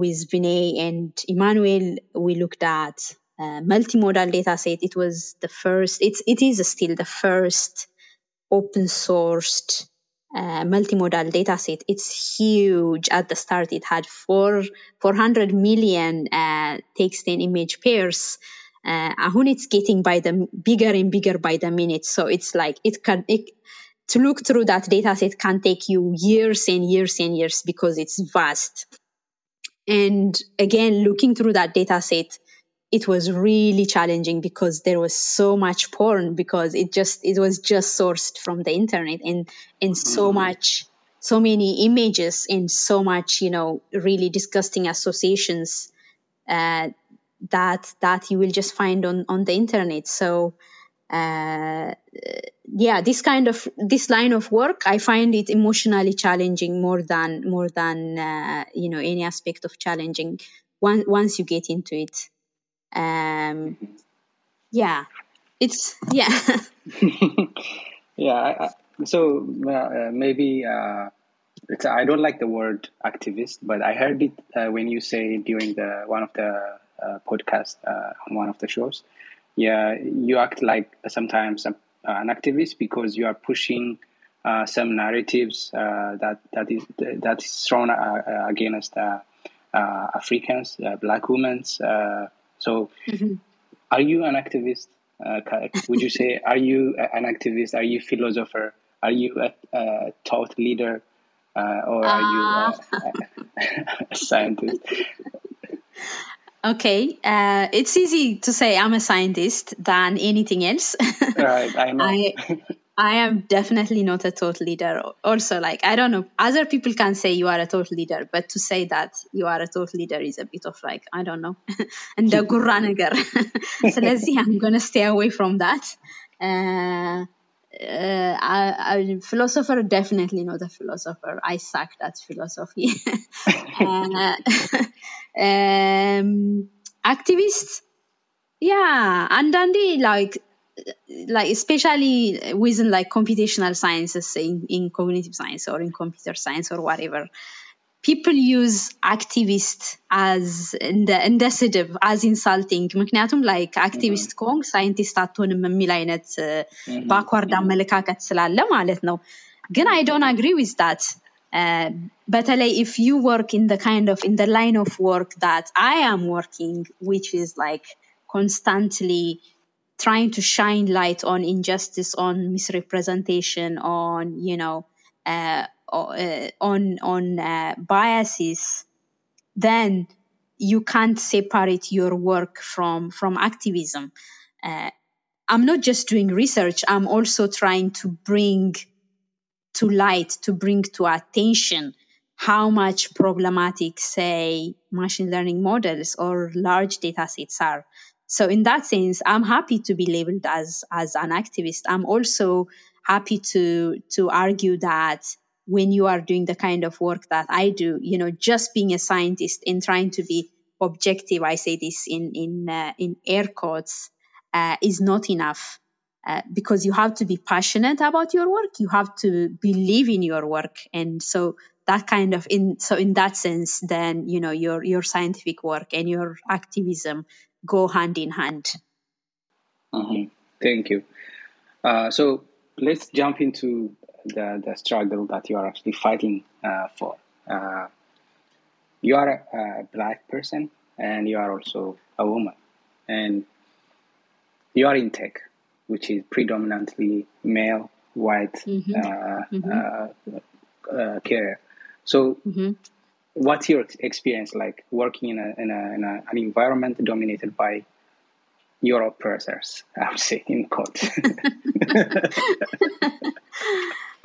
with Vinay and Emmanuel we looked at uh, multimodal data set it was the first it's it is still the first open sourced uh, multimodal data set it's huge at the start it had four 400 million uh, text and image pairs uh, ahun it's getting by the bigger and bigger by the minute. So it's like it can it, to look through that data set can take you years and years and years because it's vast. And again looking through that data set it was really challenging because there was so much porn because it just it was just sourced from the internet and and so much so many images and so much you know really disgusting associations uh, that that you will just find on on the internet. So uh, yeah this kind of this line of work i find it emotionally challenging more than more than uh, you know any aspect of challenging once once you get into it. Um yeah it's yeah. (laughs) Yeah I, so uh, maybe uh, it's i don't like the word activist but i heard it uh, when you say during the one of the podcast uh, on one of the shows yeah you act like sometimes a, an activist because you are pushing uh, some narratives that that is that is thrown against Africans, black women. so, mm-hmm. are you an activist? would you say are you an activist? Are you a philosopher? Are you a, a thought leader? uh, or are you uh, a (laughs) scientist? (laughs) Okay, uh, it's easy to say I'm a scientist than anything else. right, I know. (laughs) I, I, am definitely not a thought leader. Also, like, I don't know, other people can say you are a thought leader, but to say that you are a thought leader is a bit of like, I don't know, (laughs) and the gurranagar. (laughs) so let's see, I'm going to stay away from that. Uh, uh, a, philosopher definitely not a philosopher. I suck at philosophy. uh, um, activist, yeah, አንዳንዴ like like especially within like computational sciences in, in cognitive science or in computer science or whatever people use activist as እንደ እንደ ስድብ as insulting ምክንያቱም like activist ከሆንክ ሳይንቲስት አትሆንም የሚል አይነት ባክዋርድ አመለካከት ስላለ ማለት ነው ግን i don't agree with that Um, but Batale, if you work in the kind of in the line of work that I am working, which is like constantly trying to shine light on injustice, on misrepresentation, on you know, uh, uh on on uh, biases, then you can't separate your work from from activism. Uh, I'm not just doing research; I'm also trying to bring to light, to bring to attention how much problematic, say, machine learning models or large data sets are. So in that sense i'm happy to be labeled as as an activist. I'm also happy to to argue that when you are doing the kind of work that i do you know just being a scientist and trying to be objective i say this in in uh, in air quotes uh, is not enough uh, because you have to be passionate about your work you have to believe in your work and so that kind of in so in that sense then you know your your scientific work and your activism go hand in hand. Mm-hmm. Thank you. Uh, so let's jump into the, the struggle that you are actually fighting uh, for. Uh, you are a, a, black person and you are also a woman, and you are in tech, which is predominantly male, white mm-hmm. Uh, mm-hmm. Uh, uh care. So, mm-hmm. what's your experience like working in, a, in, a, in a, an environment dominated by your oppressors? I would say in court. (laughs)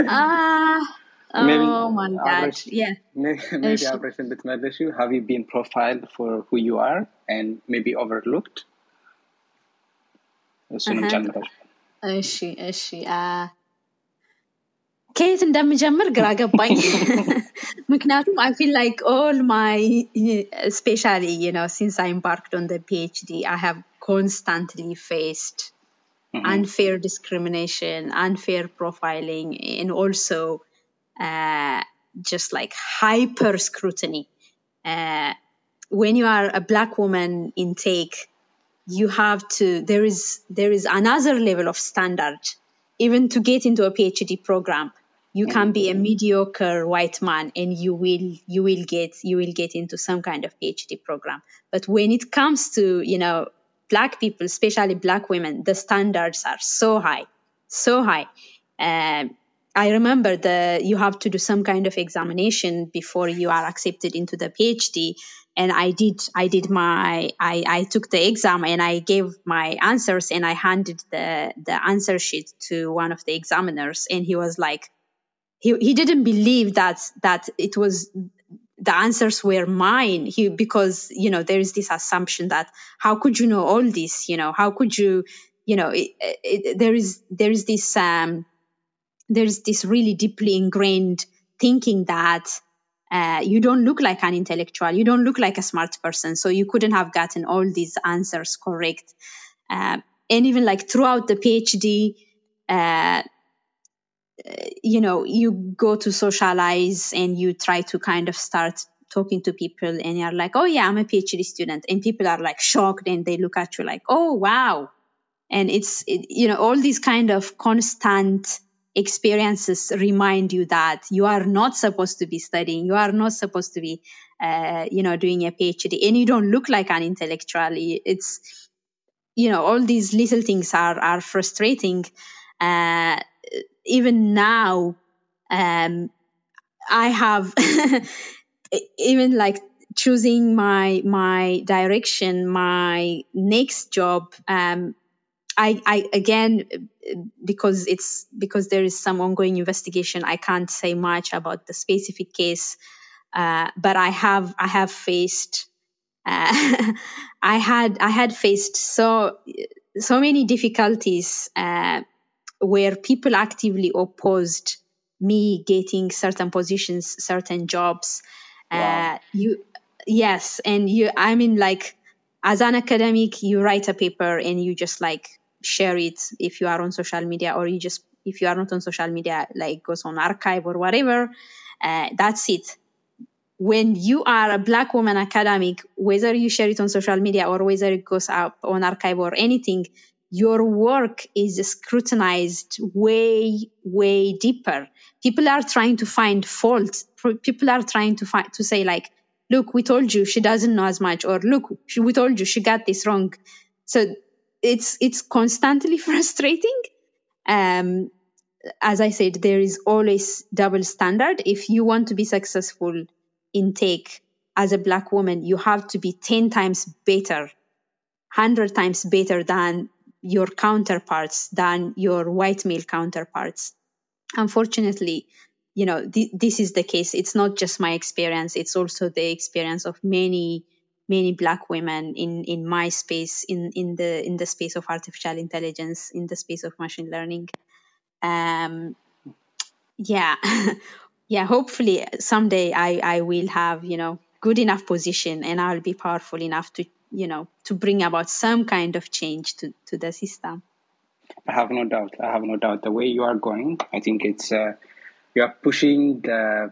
Ah. (laughs) maybe oh my gosh, yeah. Maybe, maybe uh, issue. have you been profiled for who you are and maybe overlooked? እሱንም ጨምረሽ እሺ እሺ ከየት እንደምጀምር ግራ ገባኝ ምክንያቱም i feel like all my especially you know since i embarked on the phd i have constantly faced mm-hmm. unfair discrimination unfair profiling and also uh, just like hyper scrutiny uh, when you are a black woman in take you have to there is there is another level of standard. Even to get into a phd program you can be a mediocre white man and you will you will get you will get into some kind of phd program. But when it comes to you know black people especially black women the standards are so high so high. Um, i remember the you have to do some kind of examination before you are accepted into the phd and i did i did my i i took the exam and i gave my answers and i handed the the answer sheet to one of the examiners. And he was like he, he didn't believe that that it was the answers were mine. He because you know there is this assumption that how could you know all this? You know how could you you know it, it, there is there is this um there is this really deeply ingrained thinking that uh, you don't look like an intellectual. You don't look like a smart person. So you couldn't have gotten all these answers correct. Uh, and even like throughout the phd uh, you know you go to socialize and you try to kind of start talking to people and you're like oh yeah i'm a phd student. And people are like shocked and they look at you like oh wow. And it's it, you know all these kind of constant experiences remind you that you are not supposed to be studying you are not supposed to be uh, you know doing a phd and you don't look like an intellectual it's you know all these little things are are frustrating uh, even now um, I have (laughs) even like choosing my my direction, my next job. Um, I, I again because it's because there is some ongoing investigation. I can't say much about the specific case, uh, but I have I have faced. Uh, (laughs) I had I had faced so so many difficulties uh, where people actively opposed me getting certain positions, certain jobs. Wow. Uh, you, yes, and you. I mean, like as an academic, you write a paper and you just like share it if you are on social media, or you just if you are not on social media, like goes on arXiv or whatever. Uh, that's it. When you are a black woman academic, whether you share it on social media or whether it goes up on arXiv or anything, your work is scrutinized way, way deeper. People are trying to find faults. People are trying to find to say like, look, we told you she doesn't know as much, or look, we told you she got this wrong. So it's it's constantly (laughs) frustrating. Um, as I said, there is always double standard. If you want to be successful in tech as a black woman, you have to be ten times better, hundred times better than your counterparts than your white male counterparts. Unfortunately, you know, th- this is the case. It's not just my experience, it's also the experience of many many black women in in my space in in the in the space of artificial intelligence in the space of machine learning. Um yeah (laughs) yeah hopefully someday i i will have you know good enough position and i'll be powerful enough to you know to bring about some kind of change to to the system. I have no doubt. I have no doubt. The way you are going i think it's uh, you are pushing the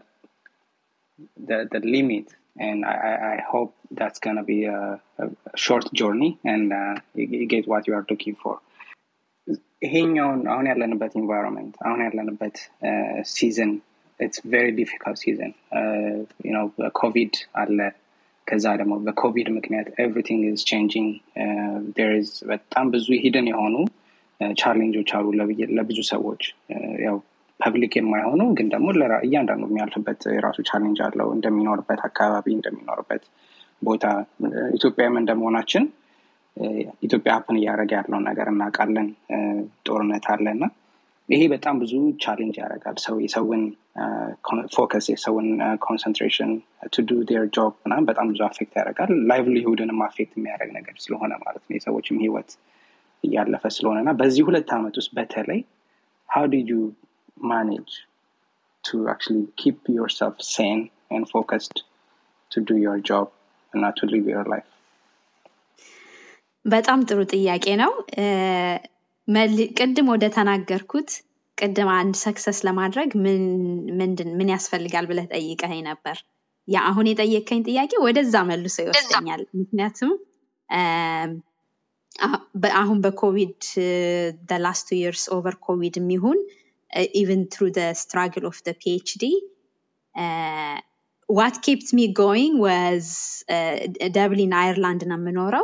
the the limit and I, I hope that's gonna be a, a short journey and uh, you, you get what you are looking for ይሄኛውን አሁን ያለንበት ኢንቫይሮንመንት አሁን ያለንበት ሲዝን ኢትስ ቬሪ ዲፊካልት ሲዝን ነው ኮቪድ አለ ከዛ ደግሞ በኮቪድ ምክንያት ኤቭሪቲንግ ኢዝ ቼንጂንግ ዴር በጣም ብዙ ሂደን የሆኑ ቻሌንጆች አሉ ለብዙ ሰዎች ያው ፐብሊክ የማይሆኑ ግን ደግሞ እያንዳንዱ የሚያልፍበት የራሱ ቻሌንጅ አለው። እንደሚኖርበት አካባቢ እንደሚኖርበት ቦታ። ኢትዮጵያም እንደመሆናችን ኢትዮጵያ ሀፕን እያደረገ ያለውን ነገር እናውቃለን። ጦርነት አለ እና ይሄ በጣም ብዙ ቻሌንጅ ያደርጋል። ሰው የሰውን ፎከስ የሰውን ኮንሰንትሬሽን ቱ ዱ ር ጆብ ምናምን በጣም ብዙ አፌክት ያደርጋል። ላይቭሊሁድንም አፌክት የሚያደርግ ነገር ስለሆነ ማለት ነው። የሰዎችም ህይወት እያለፈ ስለሆነ እና በዚህ ሁለት ዓመት ውስጥ በተለይ did you manage to actually keep yourself sane and focused to do your job and not to live your life? በጣም ጥሩ ጥያቄ ነው። ቅድም ወደ ተናገርኩት ቅድም አንድ ሰክሰስ ለማድረግ ምን ምንድን ምን ያስፈልጋል ብለህ ጠይቀኝ ነበር። ያ አሁን የጠየቀኝ ጥያቄ ወደዛ መልሶ ይወስደኛል። ምክንያቱም አሁን በኮቪድ ላስት ቱ ኦቨር ኮቪድ የሚሆን uh, even through the struggle of the PhD. Uh, what kept me going was uh, Dublin, Ireland, and Menorah.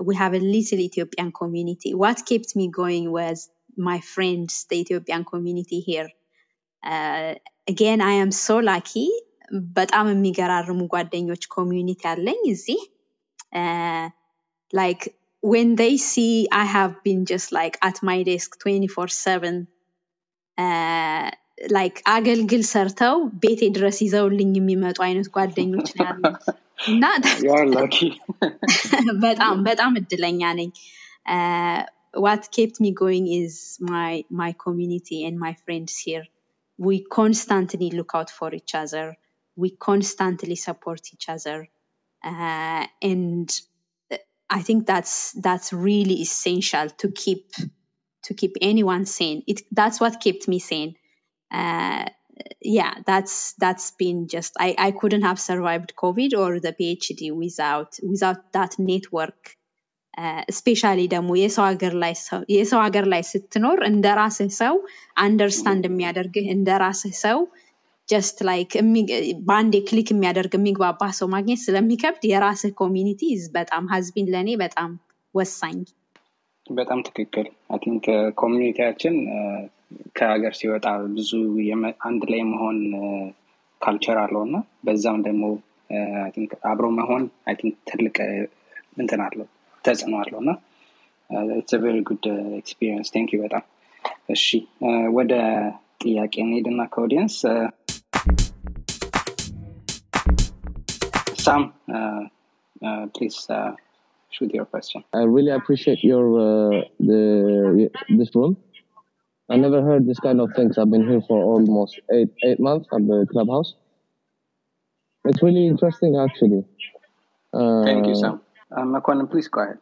We have a little Ethiopian community. What kept me going was my friends, the Ethiopian community here. Uh, again, I am so lucky በጣም የሚገራርሙ ጓደኞች ኮሚዩኒቲ አለኝ እዚህ like when they see I have been just like at my desk 24 7 ላይክ አገልግል ሰርተው ቤቴ ድረስ ይዘውልኝ የሚመጡ አይነት ጓደኞች ነው ያሉት እና በጣም በጣም እድለኛ ነኝ ዋት ኬፕት ሚ ጎይንግ ኢዝ ማይ ኮሚኒቲ ኤንድ ማይ ፍሬንድስ ሂር ዊ ኮንስታንትሊ ሉክ አውት ፎር ኢች አዘር ዊ ኮንስታንትሊ ሰፖርት ኢች አዘር ኤንድ I think that's that's really essential to keep to keep anyone sane it that's what kept me sane uh, yeah that's that's been just I, I couldn't have survived covid or the phd without without that network ስፔሻሊ ደግሞ የሰው ሀገር ላይ የሰው ሀገር ላይ ስትኖር እንደ ራስህ ሰው አንደርስታንድ የሚያደርግህ እንደ ራስህ ሰው ጀስት ላይክ በአንድ ክሊክ የሚያደርግ የሚግባባ ሰው ማግኘት ስለሚከብድ የራስህ ኮሚኒቲ በጣም ሀዝቢን ለእኔ በጣም ወሳኝ በጣም ትክክል። ቲንክ ኮሚኒቲያችን ከሀገር ሲወጣ ብዙ አንድ ላይ መሆን ካልቸር አለው እና በዛም ደግሞ አብሮ መሆን ቲንክ ትልቅ እንትን አለው ተጽዕኖ አለው እና ኢትስ ቨሪ ጉድ ኤክስፒሪየንስ ቴንክ በጣም። እሺ ወደ ጥያቄ እንሄድና ከኦዲየንስ ሳም ፕሊዝ shoot your question. I really appreciate your uh, the this room. I never heard this kind of things. I've been here for almost eight eight months at the clubhouse. It's really interesting, actually. Uh, Thank you, Sam. Uh, Makonnen, please go ahead.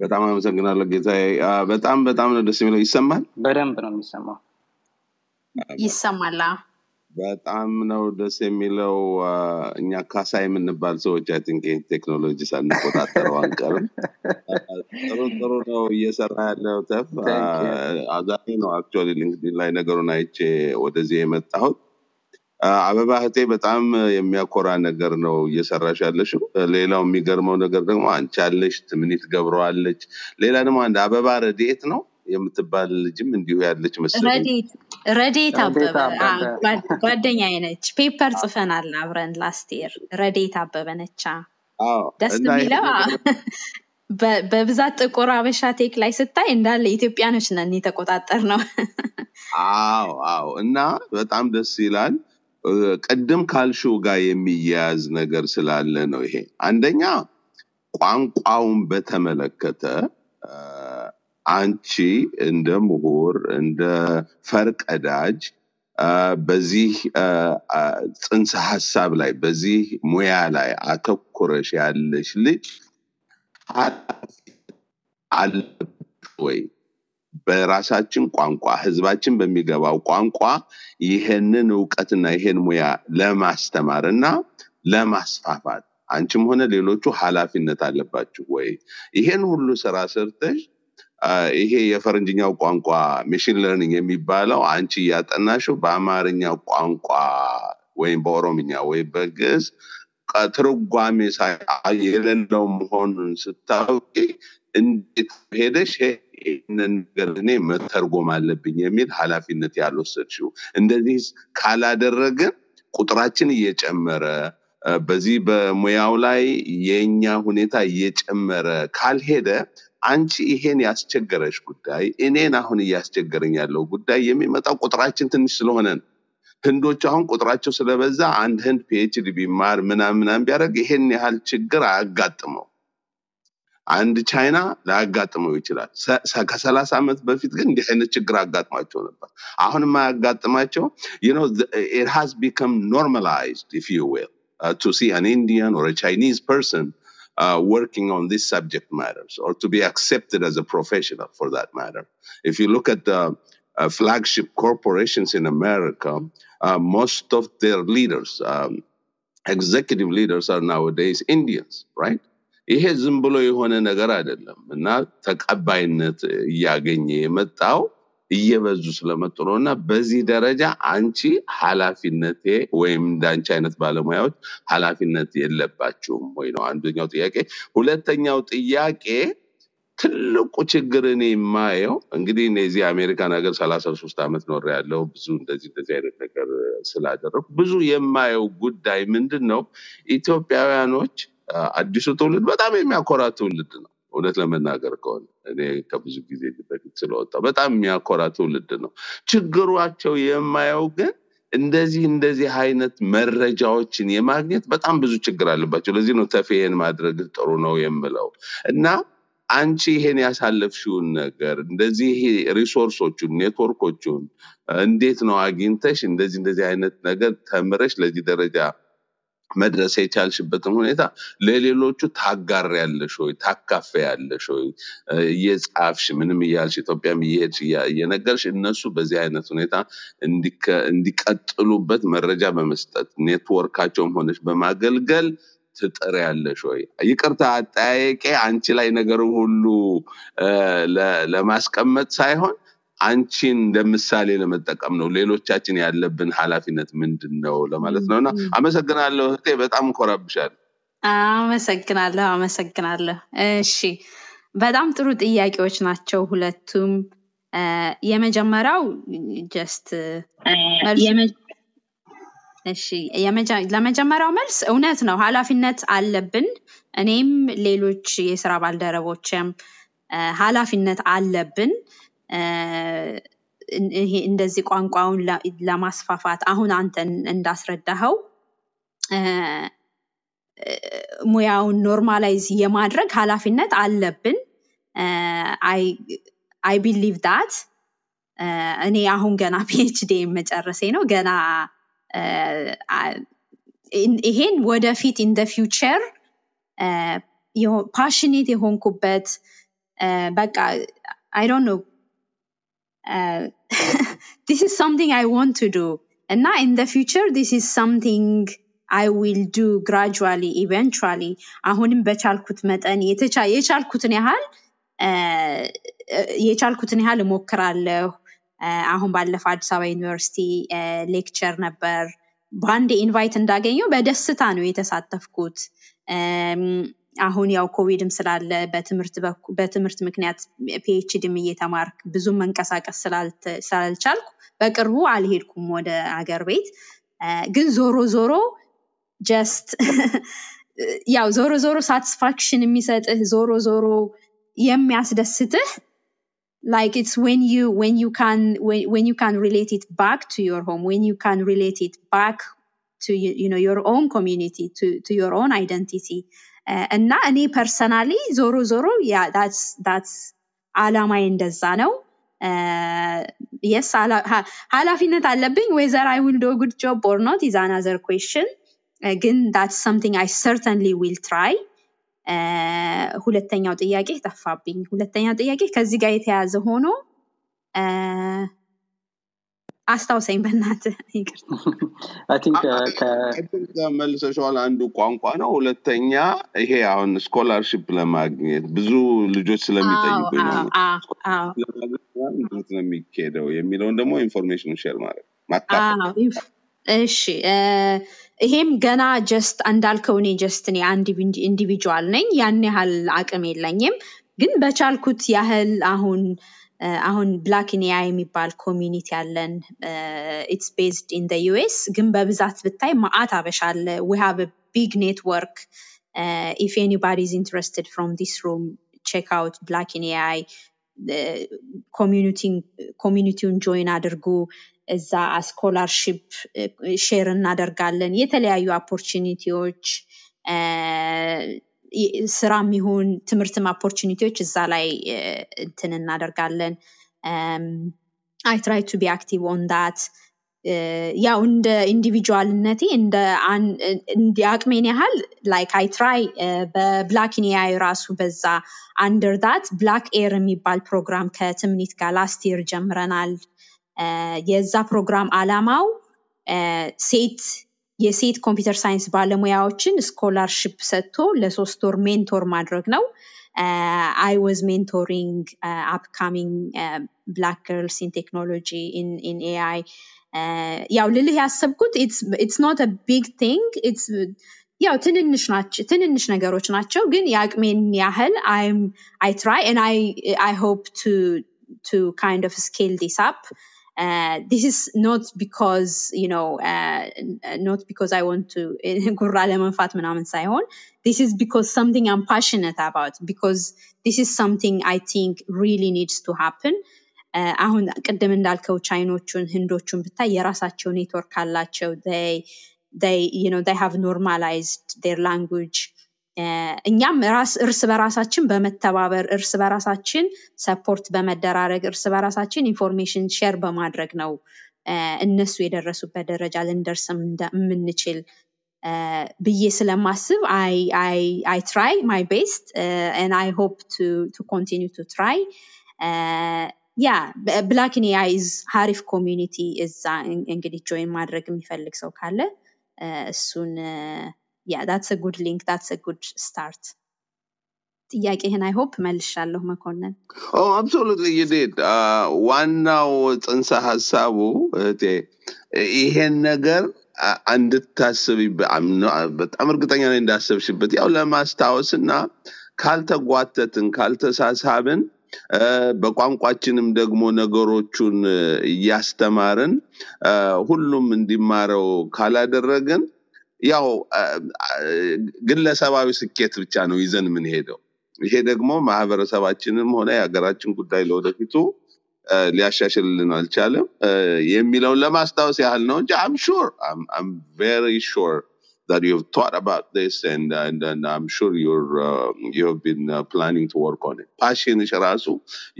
በጣም አመሰግናለሁ ጌታዬ። በጣም በጣም ነው ደስ የሚለው። ይሰማል? በደንብ ነው የሚሰማው። ይሰማል። በጣም ነው ደስ የሚለው። እኛ ካሳ የምንባል ሰዎች አይ ቲንክ ቴክኖሎጂ ሳንቆጣጠረው አንቀርም። (laughs) ጥሩ ጥሩ ነው እየሰራ ያለው ተፍ ዛሬ ነው አክቹዋሊ ሊንክዲን ላይ ነገሩን አይቼ ወደዚህ የመጣሁት። አበባ እህቴ በጣም የሚያኮራ ነገር ነው እየሰራሽ ያለሽው። ሌላው የሚገርመው ነገር ደግሞ አንቺ አለሽ፣ ትምኒት ገብረዋለች። ሌላ ደግሞ አንድ አበባ ረድኤት ነው የምትባል ልጅም እንዲሁ ያለች መሰለኝ። ረዴት አበበ ጓደኛዬ ነች። ፔፐር ጽፈናል አብረን ላስቴር። ረዴት አበበ ነቻ። ደስ የሚለው (laughs) በብዛት ጥቁር አበሻ ቴክ ላይ ስታይ እንዳለ ኢትዮጵያኖች ነን የተቆጣጠር ነው። (laughs) አዎ አዎ። እና በጣም ደስ ይላል። ቅድም ካልሽው ጋር የሚያያዝ ነገር ስላለ ነው ይሄ። አንደኛ ቋንቋውን በተመለከተ አንቺ እንደ ምሁር እንደ ፈርቀዳጅ በዚህ ጽንሰ ሀሳብ ላይ በዚህ ሙያ ላይ አተኩረሽ ያለሽ ልጅ አለብሽ ወይ? በራሳችን ቋንቋ ህዝባችን በሚገባው ቋንቋ ይህንን እውቀትና ይህን ሙያ ለማስተማር እና ለማስፋፋት አንቺም ሆነ ሌሎቹ ኃላፊነት አለባችሁ ወይ? ይሄን ሁሉ ስራ ሰርተሽ ይሄ የፈረንጅኛው ቋንቋ ሚሽን ለርኒንግ የሚባለው አንቺ እያጠናሽው በአማርኛ ቋንቋ ወይም በኦሮምኛ ወይም በግዕዝ ትርጓሜ የሌለው መሆኑን ስታውቂ እንዴት ሄደሽ ይህንን ነገር እኔ መተርጎም አለብኝ የሚል ኃላፊነት ያልወሰድሽው። እንደዚህ ካላደረግን ቁጥራችን እየጨመረ በዚህ በሙያው ላይ የኛ ሁኔታ እየጨመረ ካልሄደ አንቺ ይሄን ያስቸገረሽ ጉዳይ እኔን አሁን እያስቸገረኝ ያለው ጉዳይ የሚመጣው ቁጥራችን ትንሽ ስለሆነ ነው። ህንዶች አሁን ቁጥራቸው ስለበዛ አንድ ህንድ ፒኤችዲ ቢማር ምናምን ምናምን ቢያደርግ ይሄን ያህል ችግር አያጋጥመው። አንድ ቻይና ላያጋጥመው ይችላል። ከሰላሳ ዓመት በፊት ግን እንዲህ አይነት ችግር አጋጥሟቸው ነበር። አሁን የማያጋጥማቸው become normalized if you will uh, to see an Indian or a Chinese person uh, working on this subject matters or to be accepted as a professional for that matter. If you look at the uh, flagship corporations in America, uh, most of their leaders, um, executive leaders are nowadays Indians, right? ይሄ ዝም ብሎ የሆነ ነገር አይደለም እና ተቀባይነት እያገኘ የመጣው እየበዙ ስለመጡ ነው እና በዚህ ደረጃ አንቺ ኃላፊነቴ ወይም እንዳንቺ አይነት ባለሙያዎች ኃላፊነት የለባችሁም ወይ ነው አንደኛው ጥያቄ። ሁለተኛው ጥያቄ ትልቁ ችግር እኔ የማየው እንግዲህ እዚህ አሜሪካን ሀገር ሰላሳ ሶስት ዓመት ኖር ያለው ብዙ እንደዚህ እንደዚህ አይነት ነገር ስላደረጉ ብዙ የማየው ጉዳይ ምንድን ነው ኢትዮጵያውያኖች አዲሱ ትውልድ በጣም የሚያኮራ ትውልድ ነው። እውነት ለመናገር ከሆነ እኔ ከብዙ ጊዜ በፊት ስለወጣው በጣም የሚያኮራ ትውልድ ነው። ችግሯቸው የማየው ግን እንደዚህ እንደዚህ አይነት መረጃዎችን የማግኘት በጣም ብዙ ችግር አለባቸው። ለዚህ ነው ተፌ ይሄን ማድረግ ጥሩ ነው የምለው እና አንቺ ይሄን ያሳለፍሽውን ነገር እንደዚህ ሪሶርሶቹን ኔትወርኮቹን እንዴት ነው አግኝተሽ እንደዚህ እንደዚህ አይነት ነገር ተምረሽ ለዚህ ደረጃ መድረስ የቻልሽበትን ሁኔታ ለሌሎቹ ታጋር ያለሽ ወይ ታካፈ ያለሽ ወይ እየጻፍሽ ምንም እያልሽ ኢትዮጵያም እየሄድሽ እየነገርሽ እነሱ በዚህ አይነት ሁኔታ እንዲቀጥሉበት መረጃ በመስጠት ኔትወርካቸውም ሆነች በማገልገል ትጥር ያለሽ ወይ? ይቅርታ አጠያየቄ አንቺ ላይ ነገርን ሁሉ ለማስቀመጥ ሳይሆን አንቺን እንደ ምሳሌ ለመጠቀም ነው። ሌሎቻችን ያለብን ኃላፊነት ምንድን ነው ለማለት ነው እና አመሰግናለሁ እህቴ፣ በጣም እኮራብሻለሁ። አመሰግናለሁ፣ አመሰግናለሁ። እሺ፣ በጣም ጥሩ ጥያቄዎች ናቸው ሁለቱም። የመጀመሪያው ጀስት እሺ የመጀ- ለመጀመሪያው መልስ እውነት ነው፣ ኃላፊነት አለብን። እኔም ሌሎች የስራ ባልደረቦችም ኃላፊነት አለብን። ይሄ እንደዚህ ቋንቋውን ለማስፋፋት አሁን አንተ እንዳስረዳኸው ሙያውን ኖርማላይዝ የማድረግ ኃላፊነት አለብን። አይ ቢሊቭ ዳት እኔ አሁን ገና ፒኤችዲ መጨረሴ ነው ገና ይሄን ወደፊት ኢን ፊውቸር ፓሽኔት የሆንኩበት በቃ አይ ዶንት ኖ (laughs) this is something I want to do. And now in the future, this is something I will do gradually, eventually. አሁንም በቻልኩት መጠን የቻልኩትን ያህል እ፣ የቻልኩትን ያህል እሞክራለሁ። አሁን ባለፈው አዲስ አበባ ዩኒቨርሲቲ ሌክቸር ነበር። በአንዴ ኢንቫይት እንዳገኘው በደስታ ነው የተሳተፍኩት። እም፣ አሁን ያው ኮቪድም ስላለ በትምህርት ምክንያት ፒኤችዲም እየተማርክ ብዙ መንቀሳቀስ ስላልቻልኩ በቅርቡ አልሄድኩም ወደ ሀገር ቤት። ግን ዞሮ ዞሮ ጀስት ያው ዞሮ ዞሮ ሳቲስፋክሽን የሚሰጥህ ዞሮ ዞሮ የሚያስደስትህ relate it back to your home when you can relate it back to you, you know your own community to to your own identity uh, እና እኔ ፐርሰናሊ ዞሮ ዞሮ ዳትስ አላማዬ እንደዛ ነው። የስ ሀላፊነት አለብኝ ወይዘር አይ ዊል ዶ ጉድ ጆብ ኦር ኖት ኢዝ አናዘር ኩዌሽን ግን ዳትስ ሰምቲንግ አይ ሰርተንሊ ዊል ትራይ ሁለተኛው ጥያቄ ጠፋብኝ። ሁለተኛው ጥያቄ ከዚህ ጋር የተያዘ ሆኖ አስታውሰኝ በእናትህ ይቅርታ። ቲንክ መልሰሸዋል። አንዱ ቋንቋ ነው። ሁለተኛ ይሄ አሁን ስኮላርሽፕ ለማግኘት ብዙ ልጆች አዎ ስለሚጠይቁኝ ነው። አዎ አዎ አዎ። ለማግኘት እንዴት ነው የሚካሄደው የሚለውን ደግሞ ኢንፎርሜሽን ሼር ይፍ- እሺ ይሄም ገና ጀስት እንዳልከው እኔ ጀስት እኔ አንድ ኢንዲቪጁዋል ነኝ። ያን ያህል አቅም የለኝም። ግን በቻልኩት ያህል አሁን አሁን ብላክ ኢን ኤአይ የሚባል ኮሚኒቲ አለን ኢትስ ቤዝድ ኢን ደ ዩኤስ ግን በብዛት ብታይ ማአት አበሻ አለ ዊ ሃቭ ቢግ ኔትወርክ ኢፍ ኤኒባዲ ኢዝ ኢንትረስትድ ፍሮም ዲስ ሩም ቼክ አውት ብላክ ኢን ኤአይ ኮሚኒቲውን ጆይን አድርጉ እዛ ስኮላርሽፕ ሼር እናደርጋለን የተለያዩ ኦፖርቹኒቲዎች ስራም ይሁን ትምህርትም ኦፖርቹኒቲዎች እዛ ላይ እንትን እናደርጋለን። አይ ትራይ ቱ ቢ አክቲቭ ኦን ዳት ያው እንደ ኢንዲቪጁዋልነቴ እንደ እንደ አቅሜን ያህል ላይክ አይ ትራይ በብላክ ኢን ኤአይ ራሱ በዛ አንደር ዳት ብላክ ኤር የሚባል ፕሮግራም ከትምኒት ጋር ላስት ጀምረናል። የዛ ፕሮግራም አላማው ሴት የሴት ኮምፒውተር ሳይንስ ባለሙያዎችን ስኮላርሽፕ ሰጥቶ ለሶስት ወር ሜንቶር ማድረግ ነው አይ ዋዝ ሜንቶሪንግ አፕካሚንግ ብላክ ገርልስ ኢን ቴክኖሎጂ ኢን ኤአይ ያው ልልህ ያሰብኩት ኢትስ ኖት ቢግ ቲንግ ኢትስ ያው ትንንሽ ናቸው ትንንሽ ነገሮች ናቸው ግን የአቅሜን ያህል አይ ትራይ አይ ሆፕ ቱ ካይንድ ኦፍ ስኬል ዲስ አፕ uh, this is not because you know uh, not because i want to (laughs) ጉራ ለመንፋት ምናምን ሳይሆን this is because something i'm passionate about because this is something i think really needs to happen uh, አሁን ቅድም እንዳልከው ቻይኖቹን ህንዶቹን ብታይ የራሳቸው ኔትወርክ አላቸው they they you know they have normalized their language uh, እኛም እርስ በራሳችን በመተባበር እርስ በራሳችን ሰፖርት በመደራረግ እርስ በራሳችን ኢንፎርሜሽን ሼር በማድረግ ነው እነሱ የደረሱበት ደረጃ ልንደርስ የምንችል ብዬ ስለማስብ አይ ትራይ ማይ ቤስት አይ ሆፕ ቱ ኮንቲኒ ቱ ትራይ ያ ብላክ ኢን ኤአይ ሀሪፍ ኮሚዩኒቲ እዛ እንግዲህ ጆይን ማድረግ የሚፈልግ ሰው ካለ እሱን ያ ዳትስ ጉድ ሊንክ ዳትስ ጉድ ስታርት ጥያቄህን አይ ሆፕ መልሻለሁ መኮንን. አብሶሉትሊ ይዴድ ዋናው ጽንሰ ሀሳቡ ይሄን ነገር እንድታስብ በጣም እርግጠኛ ነኝ እንዳሰብሽበት። ያው ለማስታወስ እና ካልተጓተትን ካልተሳሳብን በቋንቋችንም ደግሞ ነገሮቹን እያስተማርን ሁሉም እንዲማረው ካላደረግን ያው ግለሰባዊ ስኬት ብቻ ነው ይዘን የምንሄደው። ይሄ ደግሞ ማህበረሰባችንም ሆነ የሀገራችን ጉዳይ ለወደፊቱ ሊያሻሽልልን አልቻለም የሚለውን ለማስታወስ ያህል ነው እንጂ አም ሹር አም ቬሪ ሹር that you've thought about this and and, and I'm sure you're uh, you have been uh, planning to work on it. ፓሽንሽ ራሱ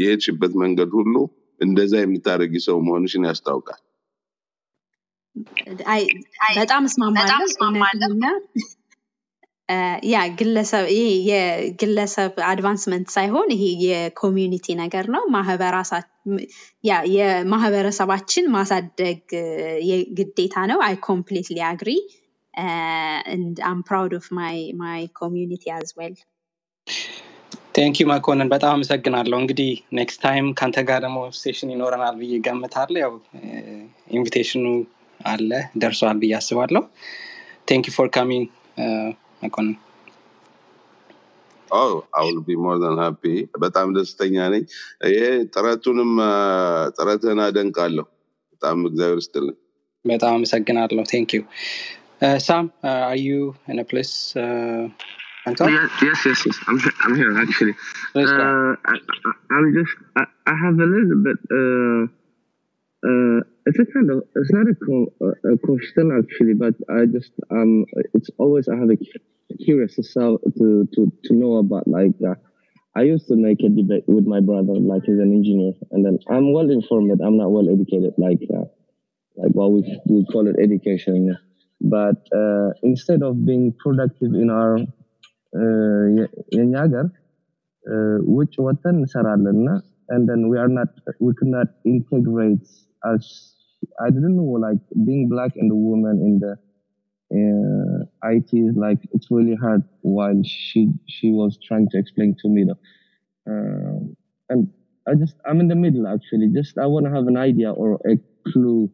የሄድሽበት መንገድ ሁሉ እንደዛ የምታደርጊ ሰው መሆንሽን ያስታውቃል። በጣም እስማማለሁ ያ ግለሰብ ይሄ የግለሰብ አድቫንስመንት ሳይሆን ይሄ የኮሚዩኒቲ ነገር ነው። ያ የማህበረሰባችን ማሳደግ እ፣ የግዴታ ነው። አይ ኮምፕሊትሊ አግሪ and I'm proud of my my community as well. ቴንክ ዩ መኮንን በጣም አመሰግናለሁ። እንግዲህ ኔክስት ታይም ከአንተ ጋር ደግሞ ሴሽን ይኖረናል ብዬ ገምታለሁ። ያው ኢንቪቴሽኑ አለ ደርሷል ብዬ አስባለሁ። ቴንክ ዩ ፎር ካሚንግ መኮንን። Oh, I will be more than happy. በጣም ደስተኛ ነኝ። ይሄ ጥረቱንም አ፣ ጥረትህን አደንቃለሁ። በጣም እግዚአብሔር ይስጥልን። በጣም አመሰግናለሁ። ቴንክ ዩ ሳም አር ዩ ኢን ፕሌስ አንቷል Yes, yes, yes, yes. I'm he- I'm here actually. ፕሌስ Uh, I, I- I'm just I, I have a little bit. Uh, uh, it's a kind of it's not a, co- a a question actually, but I just um it's always I have a cu- curious to sell, to to to know about like. Uh, I used to make a debate with my brother, like he's an engineer, and then I'm well informed. I'm not well educated, like uh, like what we we call it education. But uh, instead of being productive in our uh, የ- የኛ ሀገር uh, ውጭ ወጥተን እንሰራለን እና and then we are not we could not integrate as I didn't know like being black and a woman in the uh, IT is like it's really hard while she she was trying to explain to me though. Um, and I just I'm in the middle actually just I want to have an idea or a clue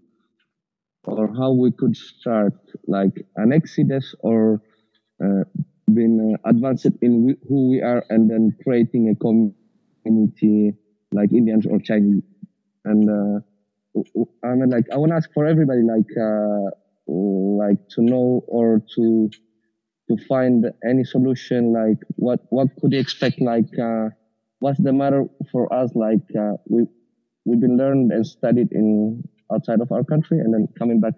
or how we could start like an exodus or uh, been uh, advanced in wh- who we are and then creating a community like Indians or Chinese. And uh, I mean, like I want to ask for everybody, like uh, like to know or to to find any solution. Like what what could you expect? Like uh, what's the matter for us? Like uh, we we've been learned and studied in outside of our country, and then coming back,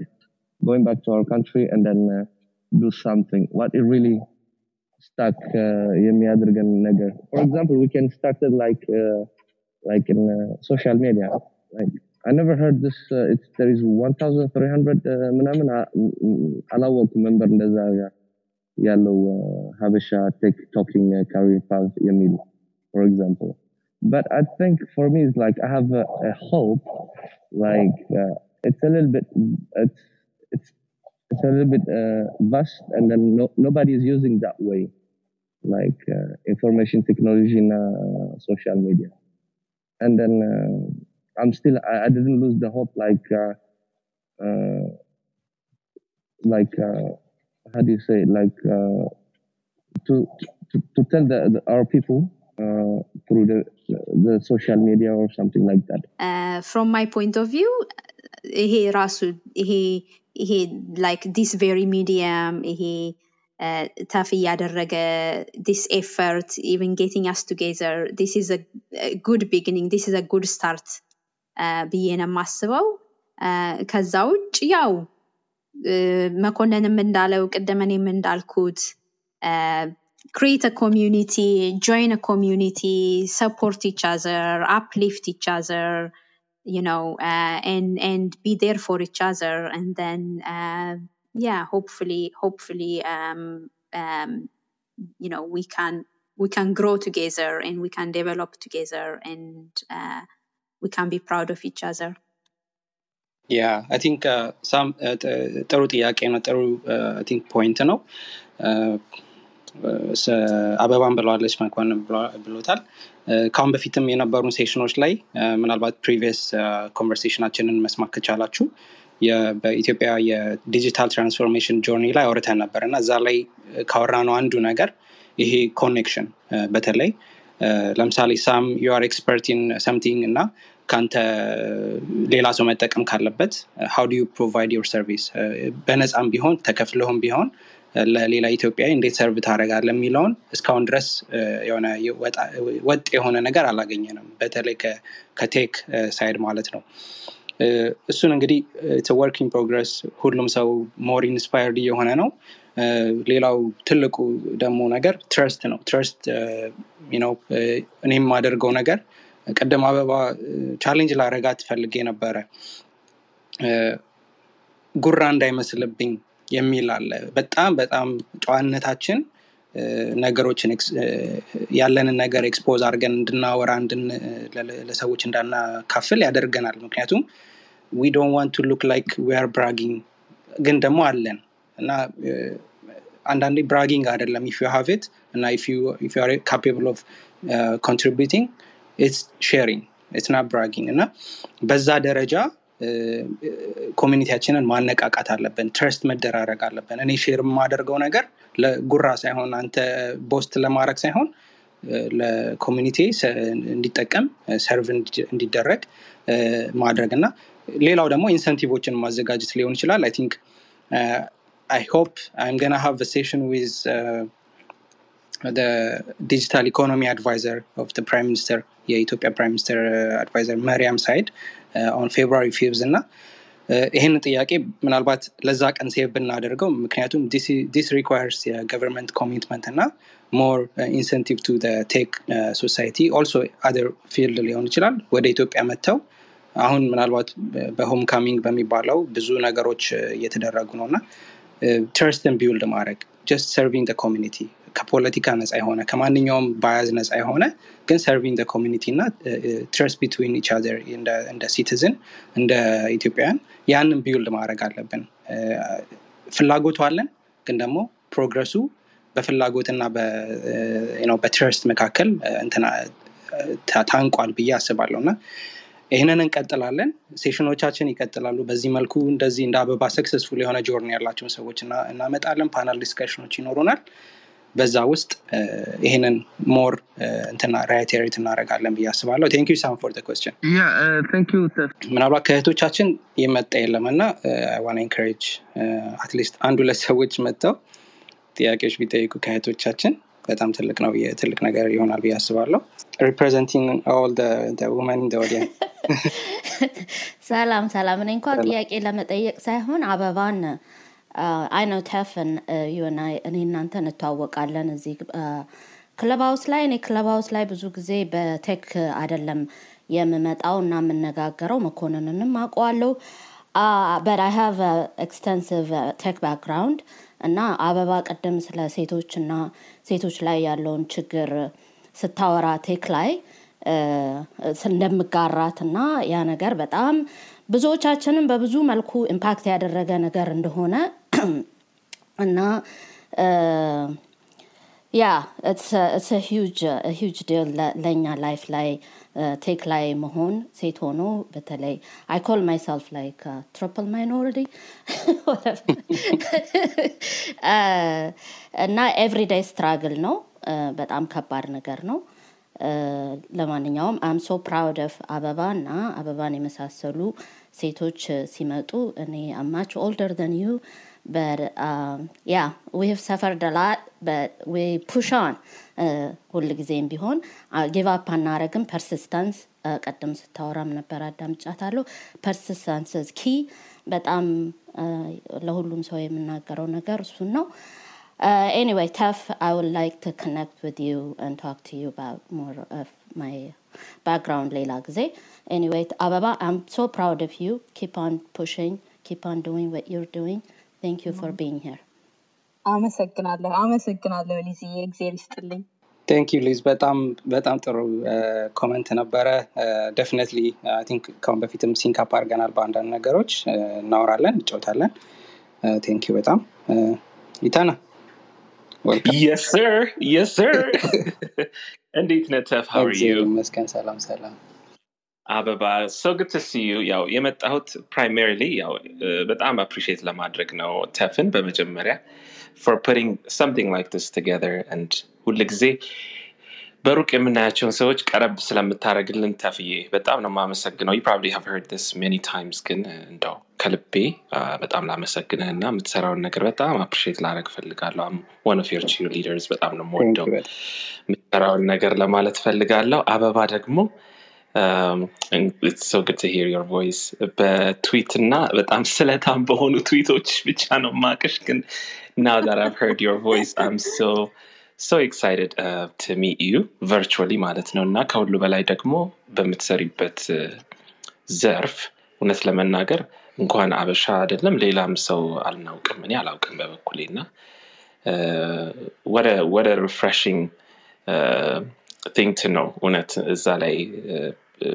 going back to our country, and then uh, do something. What it really stuck Yemi uh, Adrigan For example, we can start it like uh, like in uh, social media, like I never heard this uh, it's there is 1300 uh, ምናምን አ- ም- ም- አላወኩም ነበር እንደዛ ያለው uh, ሀበሻ ቴክ ቶኪንግ ካሪር ፓዝ የሚሉ for example but I think for me it's like I have a, a hope like uh, it's a little bit it's it's it's a little bit uh, vast and then no, nobody is using that way like uh, information technology and uh, social media and then uh, I'm still I, I didn't lose the hope like uh, uh, like uh, how do you say it? like uh, to, to to tell the, the our people uh, through the the social media or something like that. Uh, from my point of view, uh, he Rasu he he like this very medium he. Uh, this effort, even getting us together, this is a, a good beginning. This is a good start ብዬ ነው የማስበው Uh, ከዛ ውጭ ያው uh, መኮንንም እንዳለው ቅድም እኔም እንዳልኩት uh, create a community join a community support each other uplift each other you know uh, and and be there for each other and then uh, yeah hopefully hopefully um, um, you know we can we can grow together and we can develop together and uh, we can be proud of each other ቲንክ ሳም ጥሩ ጥያቄ ነው። ጥሩ ቲንክ ፖይንት ነው። Uh, አበባን ብለዋለች መኮንን ብሏ- ብሎታል። Uh, ከአሁን በፊትም የነበሩን ሴሽኖች ላይ uh, ምናልባት ፕሪቪየስ ኮንቨርሴሽናችንን መስማት ከቻላችሁ በኢትዮጵያ የዲጂታል ትራንስፎርሜሽን ጆርኒ ላይ አውርተን ነበር እና እዛ ላይ ካወራነው አንዱ ነገር ይሄ ኮኔክሽን በተለይ ለምሳሌ ሳም ዩአር ኤክስፐርት ኢን ሰምቲንግ እና ከአንተ ሌላ ሰው መጠቀም ካለበት ዱ ዩ ፕሮቫይድ ዮር ሰርቪስ በነፃም ቢሆን ተከፍለውም ቢሆን ለሌላ ኢትዮጵያዊ እንዴት ሰርቭ ታደረጋለ የሚለውን እስካሁን ድረስ የሆነ ወጥ የሆነ ነገር አላገኘንም። በተለይ ከቴክ ሳይድ ማለት ነው። እሱን እንግዲህ ኢን ፕሮግረስ ሁሉም ሰው ሞር ኢንስፓየርድ እየሆነ ነው። ሌላው ትልቁ ደግሞ ነገር ትረስት ነው። ትረስት ነው የማደርገው ነገር ቅድም አበባ ቻሌንጅ ላረጋት ፈልጌ ነበረ። ጉራ እንዳይመስልብኝ የሚል አለ። በጣም በጣም ጨዋነታችን ነገሮችን ያለንን ነገር ኤክስፖዝ አድርገን እንድናወራ ለሰዎች እንዳናካፍል ያደርገናል። ምክንያቱም ዊ ዶንት ዋንት ቱ ሉክ ላይክ ዊአር ብራጊንግ ግን ደግሞ አለን። እና አንዳንዴ ብራጊንግ አይደለም ኢፍ ዩ ሃቭ ኢት እና ኢፍ ዩ አር ካፔብል ኦፍ ኮንትሪቢቲንግ ኢትስ ሼሪንግ ብራጊንግ እና በዛ ደረጃ ኮሚኒቲያችንን ማነቃቃት አለብን። ትረስት መደራረግ አለብን። እኔ ሼር የማደርገው ነገር ለጉራ ሳይሆን አንተ ቦስት ለማድረግ ሳይሆን ለኮሚኒቲ እንዲጠቀም ሰርቭ እንዲደረግ ማድረግ እና ሌላው ደግሞ ኢንሰንቲቮችን ማዘጋጀት ሊሆን ይችላል። አይ ቲንክ አይ ሆፕ አይም ገና ሃቭ ሴሽን ዊዝ ዲጂታል ኢኮኖሚ አድቫይዘር ኦፍ ፕራይም ሚኒስተር የኢትዮጵያ ፕራይም ሚኒስተር አድቫይዘር መሪያም ሳይድ ኦን ፌብሩዋሪ ፊቭዝ እና ይህን ጥያቄ ምናልባት ለዛ ቀን ሴቭ ብናደርገው ምክንያቱም ዲስ ሪኳርስ የገቨርንመንት ኮሚትመንት እና ሞር ኢንሰንቲቭ ቱ ቴክ ሶሳይቲ ኦልሶ አደር ፊልድ ሊሆን ይችላል ወደ ኢትዮጵያ መጥተው አሁን ምናልባት በሆም ካሚንግ በሚባለው ብዙ ነገሮች እየተደረጉ ነው እና ትረስትን ቢውልድ ማድረግ ጀስት ሰርቪንግ ኮሚኒቲ ከፖለቲካ ነፃ የሆነ ከማንኛውም ባያዝ ነፃ የሆነ ግን ሰርቪንግ ኮሚኒቲ እና ትረስት ቢትዊን ኢች አዘር እንደ ሲቲዝን እንደ ኢትዮጵያውያን ያንን ቢውልድ ማድረግ አለብን። ፍላጎቱ አለን ግን ደግሞ ፕሮግረሱ በፍላጎትና በትረስት መካከል ታንቋል ብዬ አስባለሁ። እና ይህንን እንቀጥላለን። ሴሽኖቻችን ይቀጥላሉ። በዚህ መልኩ እንደዚህ እንደ አበባ ሰክሰስፉል የሆነ ጆርኒ ያላቸውን ሰዎች እናመጣለን። ፓናል ዲስከሽኖች ይኖሩናል በዛ ውስጥ ይህንን ሞር እንትና ራይቴሬት እናደረጋለን ብዬ አስባለሁ። ቴንክ ዩ ሳም ፎር ኮስችን ምናልባት ከእህቶቻችን የመጣ የለም እና ዋና ኢንካሬጅ አትሊስት አንድ ሁለት ሰዎች መጥተው ጥያቄዎች ቢጠይቁ ከእህቶቻችን በጣም ትልቅ ነው ትልቅ ነገር ይሆናል ብዬ አስባለሁ። ሪፕሬዘንቲንግ ኦል ውመን ሰላም ሰላም። እኔ እንኳን ጥያቄ ለመጠየቅ ሳይሆን አበባን አይ ነው ተፍን ዩና እኔ እናንተ እንተዋወቃለን እዚህ ክለብ ሀውስ ላይ። እኔ ክለብ ሀውስ ላይ ብዙ ጊዜ በቴክ አይደለም የምመጣው እና የምነጋገረው መኮንንንም አውቀዋለሁ። በት አይ ሃቭ ኤክስተንሲቭ ቴክ ባክግራውንድ እና አበባ ቅድም ስለ ሴቶች እና ሴቶች ላይ ያለውን ችግር ስታወራ ቴክ ላይ እንደምጋራት እና ያ ነገር በጣም ብዙዎቻችንም በብዙ መልኩ ኢምፓክት ያደረገ ነገር እንደሆነ እና ያ ሂውጅ ዲል ለእኛ ላይፍ ላይ ቴክ ላይ መሆን ሴት ሆኖ በተለይ አይ ኮል ማይሰልፍ ላይክ ትሪፕል ማይኖሪቲ እና ኤቭሪዴይ ስትራግል ነው በጣም ከባድ ነገር ነው. ለማንኛውም አም ሶ ፕራውድ ኦፍ አበባ እና አበባን የመሳሰሉ ሴቶች ሲመጡ እኔ አማች ኦልደር ን ዩ But um, yeah, we have suffered a lot, but we push on. Uh, ሁል ጊዜም ቢሆን ጊቭ አፕ አናረግም። ፐርሲስተንስ ቀደም ስታወራም ነበር አዳምጫታለሁ። ፐርሲስተንስ ኪ በጣም uh, ለሁሉም ሰው የምናገረው ነገር እሱን ነው። Uh, anyway, Tef, I would like to connect with you and talk to you about more of my background, Leila Gze. Anyway, Abeba, I'm so proud of you. Keep on pushing, keep on doing what you're doing. Thank you for being here. አመሰግናለሁ አመሰግናለሁ ሊዝዬ እግዜር ይስጥልኝ። ቴንክ ዩ ሊዝ በጣም በጣም ጥሩ ኮመንት ነበረ። ደፍነትሊ ቲንክ ከሁን በፊትም ሲንካፕ አድርገናል በአንዳንድ ነገሮች። እናወራለን እንጫወታለን። ቴንክ ዩ በጣም። ይታና Yes, sir. Yes, sir. (laughs) (laughs) እንዴት ነህ ተፍ? How are you? ይመስገን። ሰላም ሰላም አበባ so good to see you ያው የመጣሁት primarily ያው በጣም appreciate ለማድረግ ነው ተፍን በመጀመሪያ for putting something like this together and ሁል ጊዜ በሩቅ የምናያቸውን ሰዎች ቀረብ ስለምታደርግልን ተፍዬ በጣም ነው የማመሰግነው ዩ ፕሮባብሊ ሃቭ ሄርድ ዲስ ሜኒ ታይምስ ግን እንደው ከልቤ አ፣ በጣም ላመሰግንህ እና የምትሰራውን ነገር በጣም አፕሪሼት ላደረግ ፈልጋለሁ ወን ኦፍ ዮር ቺር ሊደርስ በጣም ነው ቴንክ የምወደው በጣም የምትሰራውን ነገር ለማለት ፈልጋለሁ አበባ ደግሞ um, and it's so good to hear your voice በትዊት እና በጣም ስለታም በሆኑ ትዊቶች ብቻ ነው ማቅሽ ግን now that I've heard your voice I'm so so excited uh, to meet you virtually ማለት ነው እና ከሁሉ በላይ ደግሞ በምትሰሪበት uh, ዘርፍ እውነት ለመናገር እንኳን አበሻ አይደለም ሌላም ሰው አልናውቅም እኔ አላውቅም በበኩሌ እና ወደ ወደ ሪፍሬሽንግ ቲንግ ቱ ነው እውነት እዛ ላይ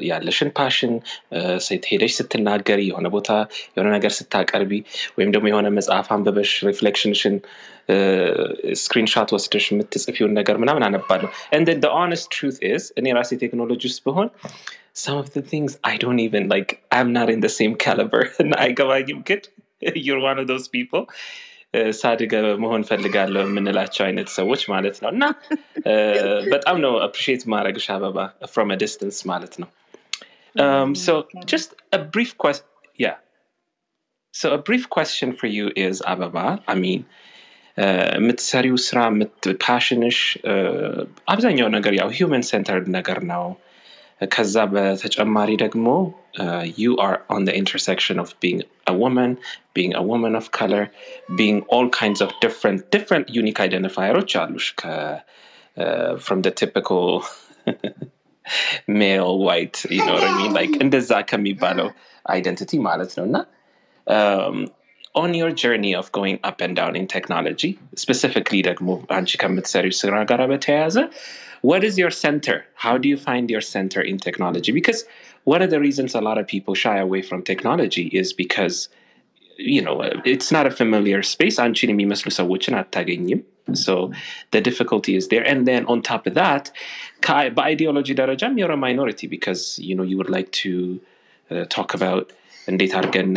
ያለሽን ፓሽን ሄደሽ ስትናገሪ የሆነ ቦታ የሆነ ነገር ስታቀርቢ ወይም ደግሞ የሆነ መጽሐፍ አንብበሽ ሪፍሌክሽንሽን ስክሪንሻት ወስደሽ የምትጽፊውን ነገር ምናምን አነባለሁ። And the honest truth is እኔ ራሴ ቴክኖሎጂ ውስጥ ብሆን some of the things I don't even like I'm not in the same caliber (laughs) (laughs) one of those people. እ፣ ሳድገ መሆን ፈልጋለሁ የምንላቸው አይነት ሰዎች ማለት ነው። እና በጣም ነው አፕሪሺየት ማድረግሽ አበባ a distance ማለት ነው። Um, brief question yeah. So a brief question for የምትሰሪው ስራ ፓሽንሽ አብዛኛው ነገር ያው ሂውመን ሴንተርድ ነገር ነው ከዛ በተጨማሪ ደግሞ uh, you are on the intersection of being a woman being a woman of color being all kinds of different different unique identifiers አሉሽ ከ uh, from the typical (laughs) male white you know what I mean like እንደዛ ከሚባለው identity ማለት ነው እና um, on your journey of going up and down in technology specifically ደግሞ አንቺ ከምትሰሪው ስራ ጋር በተያያዘ what is your center? How do you find your center in technology? Because one of the reasons a lot of people shy away from technology is because you know it's not a familiar space so the difficulty is there and then on top of that by ideology you're a minority because you know you would like to uh, talk about እንዴት አድርገን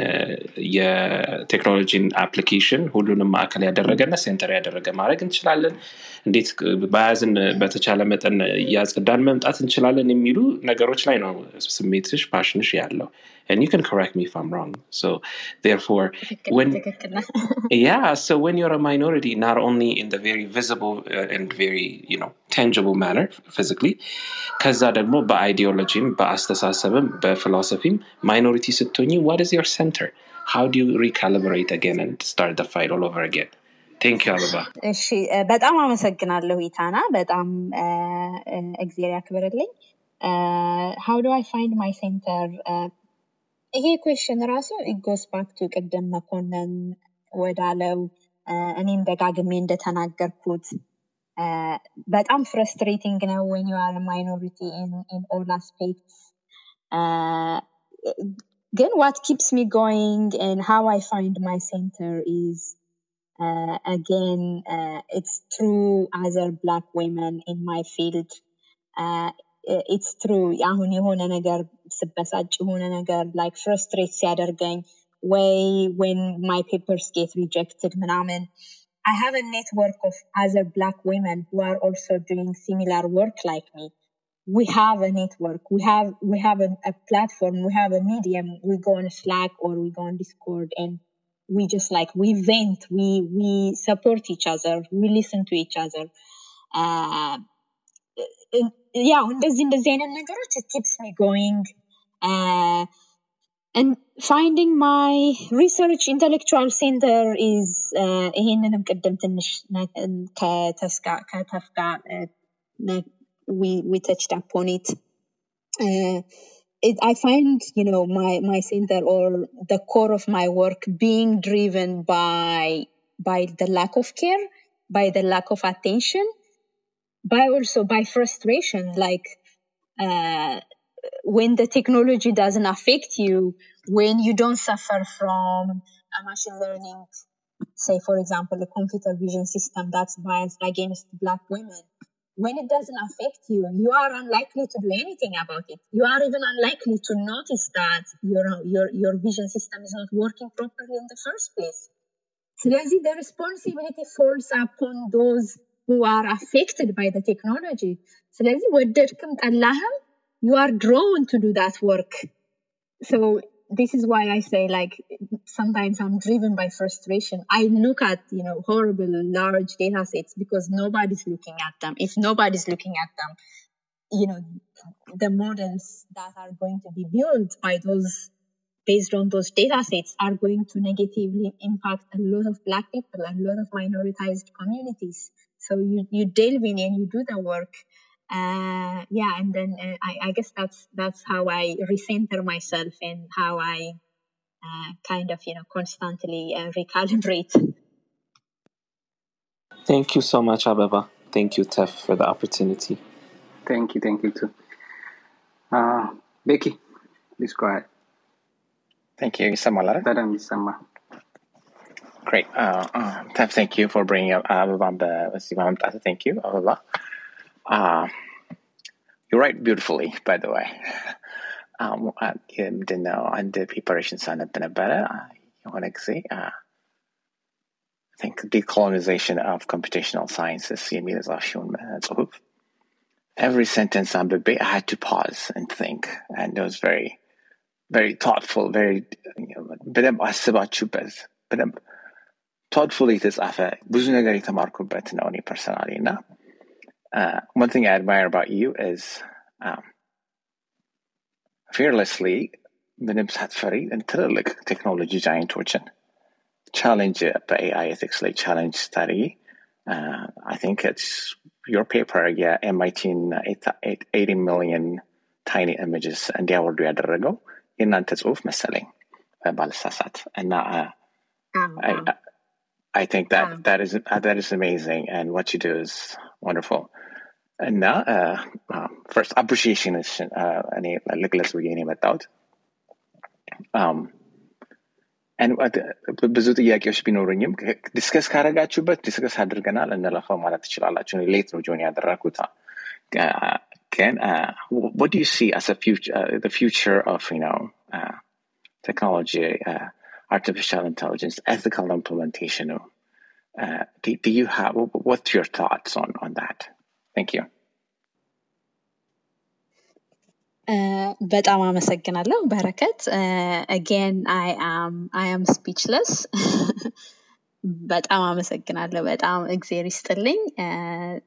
የቴክኖሎጂን አፕሊኬሽን ሁሉንም ማዕከል ያደረገና ሴንተር ያደረገ ማድረግ እንችላለን? እንዴት በያዝን በተቻለ መጠን እያጸዳን መምጣት እንችላለን? የሚሉ ነገሮች ላይ ነው ስሜትሽ ፓሽንሽ ያለው and you can correct me if i'm wrong so therefore ትክክል when ትክክል ነው። (laughs) yeah so when you're a minority not only in the very visible uh, and very you know tangible manner physically ከዛ ደግሞ በአይዲዮሎጂም በአስተሳሰብም በፊሎሶፊም ማይኖሪቲ ስትሆኝ what is your center how do you recalibrate again and start the fight all over again thank you አበባ እሺ እ፣ በጣም አመሰግናለሁ ኢታና በጣም እ፣ እ፣ እግዜር ያክብርልኝ ሃው ዱ አይ ፋይንድ ማይ ሴንተር ይሄ ኩዌሽን ራሱ ኢጎስ ባክ ቱ ቅድም መኮንን ወዳለው እ፣ እኔም ደጋግሜ እንደተናገርኩት እ፣ በጣም ፍረስትሬቲንግ ነው ወን ዩ አር ማይኖሪቲ ኢን ኦል አስፔክትስ ግን ዋት ኪፕስ ሚ ጎይንግ and how I find my center is uh, again, uh, it's true other black women in my field. Uh, i- it's true. አሁን የሆነ ነገር ስበሳጭ የሆነ ነገር like frustrate ሲያደርገኝ ወይ when my papers get rejected ምናምን I have a network of other black women who are also doing similar work like me. We have a network. We have we have a, a platform. We have a medium. We go on Slack or we go on Discord and we just like we vent we we support each other we listen to each other uh, ያው እንደዚህ እንደዚህ አይነት ነገሮች it keeps me going uh, and finding my research intellectual center is uh, ይሄንንም ቅድም ትንሽ ነ- ከተስጋ ከተፍ ጋር uh, ነ- we we touched upon it uh, it, I find, you know, my, my center or the core of my work being driven by, by the lack of care, by the lack of attention, by also by frustration. Like, uh, when the technology doesn't affect you, when you don't suffer from a machine learning, say, for example, a computer vision system that's biased against black women, when it doesn't affect you, you are unlikely to do anything about it. You are even unlikely to notice that your your your vision system is not working properly in the first place. ስለዚህ the responsibility falls upon those who are affected by the technology ስለዚህ ወደድክም ጠላህም you are drawn to do that work so this is why I say like sometimes I'm driven by frustration. I look at you know horrible large data sets because nobody's looking at them. If nobody's looking at them, you know the models that are going to be built by those based on those data sets are going to negatively impact a lot of black people, a lot of minoritized communities. so you you delve in and you do the work. Uh, yeah and then uh, I, I guess that's that's how i recenter myself and how i uh, kind of you know constantly uh, recalibrate. Thank you so much abeba thank you tef for the opportunity. Thank you thank you too. Uh, Becky please go ahead. Thank you sama lara በደንብ ይሰማ። Great. Uh, uh, Tef, thank you for bringing up አበባን በዚህ በመምጣት thank you አበባ uh, you write beautifully by the way (laughs) um, uh, ምንድን ነው አንድ ፕሪፓሬሽን ሳነብ ነበረ uh, የሆነ ጊዜ uh, I think decolonization of computational sciences የሚል የጻፍሽውን ጽሁፍ every sentence አንብቤ I had to pause and think and it was very very thoughtful very you know, በደንብ አስባችሁበት በደንብ thoughtful የተጻፈ ብዙ ነገር የተማርኩበት ነው እኔ ፐርሰናሊ እና uh, one thing I admire about you is um, fearlessly ምንም ሳትፈሪ ትልልቅ ቴክኖሎጂ ጃይንቶችን ቻሌንጅ በኤአይ ኤቲክስ ላይ ቻሌንጅ ስታዲ I think it's your paper የኤምአይቲን 80 ሚሊዮን ታይኒ ኢሜጅስ እንዲያወርዱ ያደረገው የእናንተ ጽሁፍ መሰለኝ ባልሳሳት እና uh, Um, I, um, I think that um, that is that is amazing, and what you do is wonderful. And now, uh, um, first appreciation is uh, እኔ ልግለጽ ብዬ ነው የመጣሁት። Um, and what- ብዙ ጥያቄዎች ቢኖሩኝም ዲስከስ ካደረጋችሁበት ዲስከስ አድርገናል እንለፈው ማለት ትችላላችሁ። እኔ ሌት ነው ጆን ያደረግኩት። Uh, ግን uh, what do you see as a future, uh, the future of you know uh, technology, uh, artificial intelligence, ethical implementation? Uh, do, do you have what's your thoughts on on that? Thank you. Uh, በጣም አመሰግናለሁ በረከት አጌን አይ አም አይ አም ስፒችለስ በጣም አመሰግናለሁ በጣም እግዜር ይስጥልኝ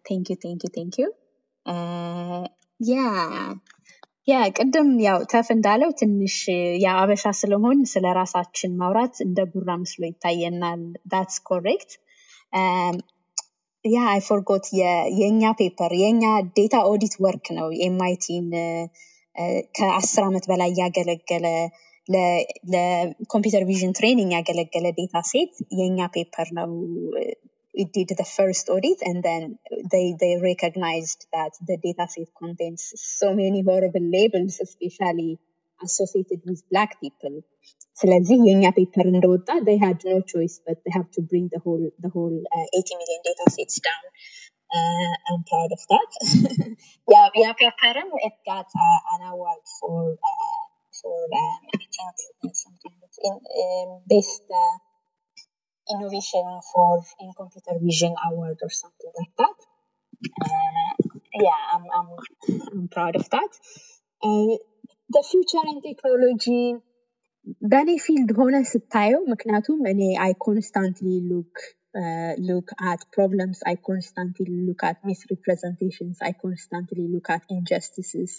ቴንክ ዩ ቴንክ ዩ ቴንክ ዩ ያ ያ ቅድም ያው ተፍ እንዳለው ትንሽ የአበሻ ስለሆን ስለ ራሳችን ማውራት እንደ ጉራ መስሎ ይታየናል. ዳትስ ኮሬክት ያ አይ የእኛ ፔፐር የእኛ ዴታ ኦዲት ወርክ ነው ኤምአይቲን ከአስር ዓመት በላይ ያገለገለ ለኮምፒውተር ቪዥን ትሬኒንግ ያገለገለ ዴታ ሴት የእኛ ፔፐር ነው it did the first audit and then they they recognized that the data set contains so many horrible labels especially associated with black people ስለዚህ የእኛ ፔፐር እንደወጣ they had no choice but they have to bring the whole the whole uh, 80 million data sets down uh, I'm proud of that (laughs) yeah yeah paper it got uh, an award for uh, for um, I think some kind of in, um, best uh, innovation for in computer vision award or something like that uh, yeah I'm, I'm I'm proud of that uh, the future in technology በእኔ ፊልድ ሆነ ስታየው ምክንያቱም እኔ አይ ኮንስታንትሊ ሉክ ሉክ አት ፕሮብለምስ አይ ኮንስታንትሊ ሉክ አት ሚስ ሪፕሬዘንቴሽንስ አይ ኮንስታንትሊ ሉክ አት ኢንጀስቲስስ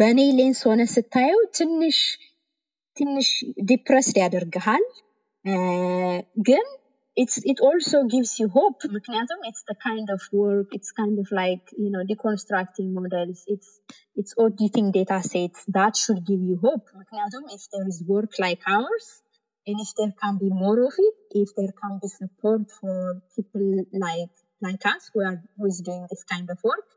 በእኔ ሌንስ ሆነ ስታየው ትንሽ ትንሽ ዲፕረስድ ያደርግሃል ግን it's it also gives you hope ምክንያቱም it's the kind of work it's kind of like you know deconstructing models it's it's auditing data sets that should give you hope ምክንያቱም if there is work like ours and if there can be more of it if there can be support for people like like us who are who is doing this kind of work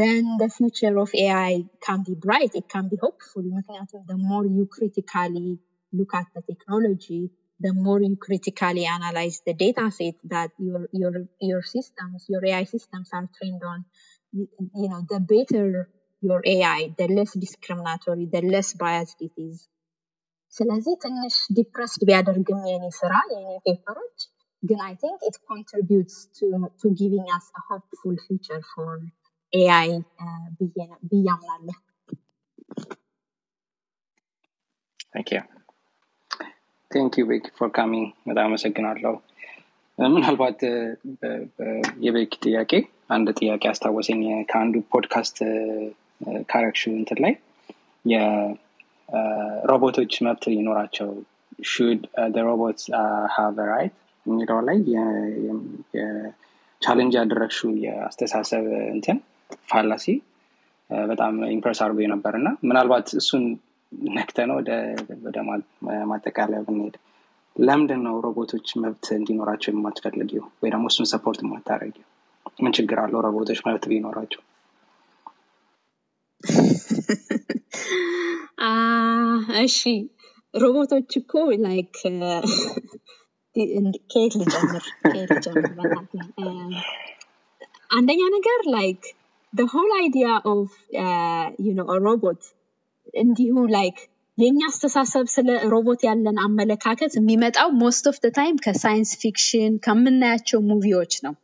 then the future of AI can be bright it can be hopeful ምክንያቱም the more you critically look at the technology the more you critically analyze the data set that your your your systems, your AI systems are trained on, you, you know, the better your AI, the less discriminatory, the less biased it is. ስለዚህ ትንሽ ዲፕረስድ ቢያደርግም የኔ ስራ የኔ ፔፐሮች ግን I think it contributes to, to giving us a hopeful future for AI uh, ብዬ- ብዬ አምናለሁ። Thank you. ቴንክ ዩ ቤኪ ፎር ካሚንግ በጣም አመሰግናለሁ. ምናልባት የቤኪ ጥያቄ አንድ ጥያቄ አስታወሰኝ። ከአንዱ ፖድካስት ካረክሹ እንትን ላይ የሮቦቶች መብት ሊኖራቸው ሹድ ሮቦትስ ሃቭ ራይት የሚለው ላይ ቻሌንጅ ያደረግሽው የአስተሳሰብ እንትን ፋላሲ በጣም ኢምፕረስ አድርጎ ነበር። እና ምናልባት እሱን ነክተ ነው ወደ ማጠቃለያ ብንሄድ? ለምንድን ነው ሮቦቶች መብት እንዲኖራቸው የማትፈልጊው? ወይ ደግሞ እሱን ሰፖርት የማታደረጊው ምን ችግር አለው ሮቦቶች መብት ቢኖራቸው? (laughs) እሺ ሮቦቶች እኮ ላይክ (laughs) ከየት ልጀምር? አንደኛ ነገር ላይክ the know a robot እንዲሁ ላይክ የእኛ አስተሳሰብ ስለ ሮቦት ያለን አመለካከት የሚመጣው ሞስት ኦፍ ታይም ከሳይንስ ፊክሽን ከምናያቸው ሙቪዎች ነው።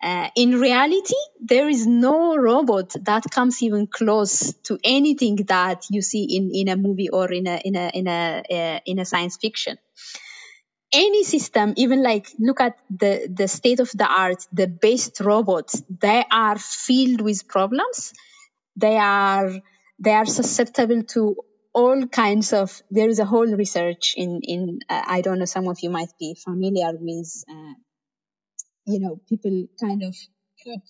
Uh, in reality, there is no robot that comes even close to anything that you see in, in a movie or in a in a in a uh, in a science fiction. Any system, even like look at the the state of the art, the best robots, they are filled with problems. They are they are susceptible to all kinds of. There is a whole research in in uh, I don't know. Some of you might be familiar with. Uh, you know, people kind of put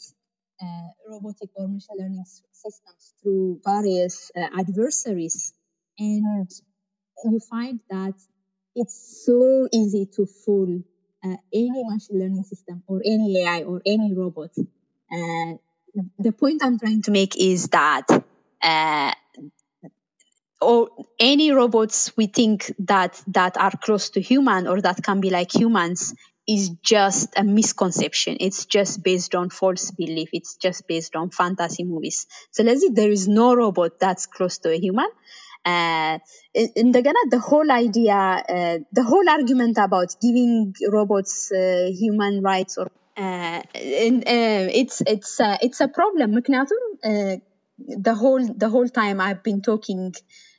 uh, robotic or machine learning systems through various uh, adversaries, and you find that it's so easy to fool uh, any machine learning system or any AI or any robot. Uh, the point I'm trying to make is that uh, or any robots we think that that are close to human or that can be like humans is just a misconception it's just based on false belief it's just based on fantasy movies so let's say there is no robot that's close to a human uh, in- እንደገና the whole idea uh, the whole argument about giving robots uh, human rights or uh, in- uh, it's it's uh, it's a problem ምክንያቱም uh, the whole the whole time I've been talking,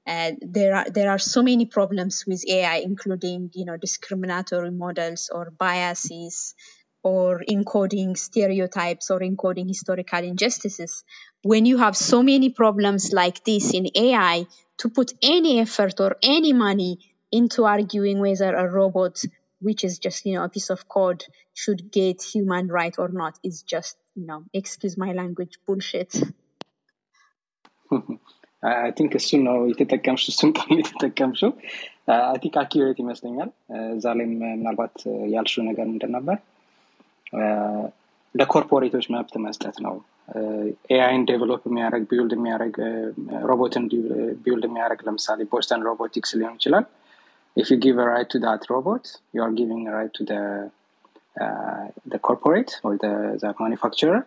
uh, there are there are so many problems with AI, including you know discriminatory models or biases, or encoding stereotypes or encoding historical injustices. When you have so many problems like this in AI, to put any effort or any money into arguing whether a robot, which is just you know a piece of code, should get human right or not, is just you know excuse my language bullshit. አይ ቲንክ እሱን ነው የተጠቀምሽ እሱን ቃል የተጠቀምሽው አይ ቲንክ አኪሬት ይመስለኛል እዛ ላይም ምናልባት ያልሽው ነገር ምንድን ነበር ለኮርፖሬቶች መብት መስጠት ነው ኤአይን ዴቨሎፕ የሚያደረግ ቢውልድ የሚያደረግ ሮቦትን ቢውልድ የሚያደረግ ለምሳሌ ቦስተን ሮቦቲክስ ሊሆን ይችላል if you give a right to that robot you are giving a right to the uh, the corporate or the, the manufacturer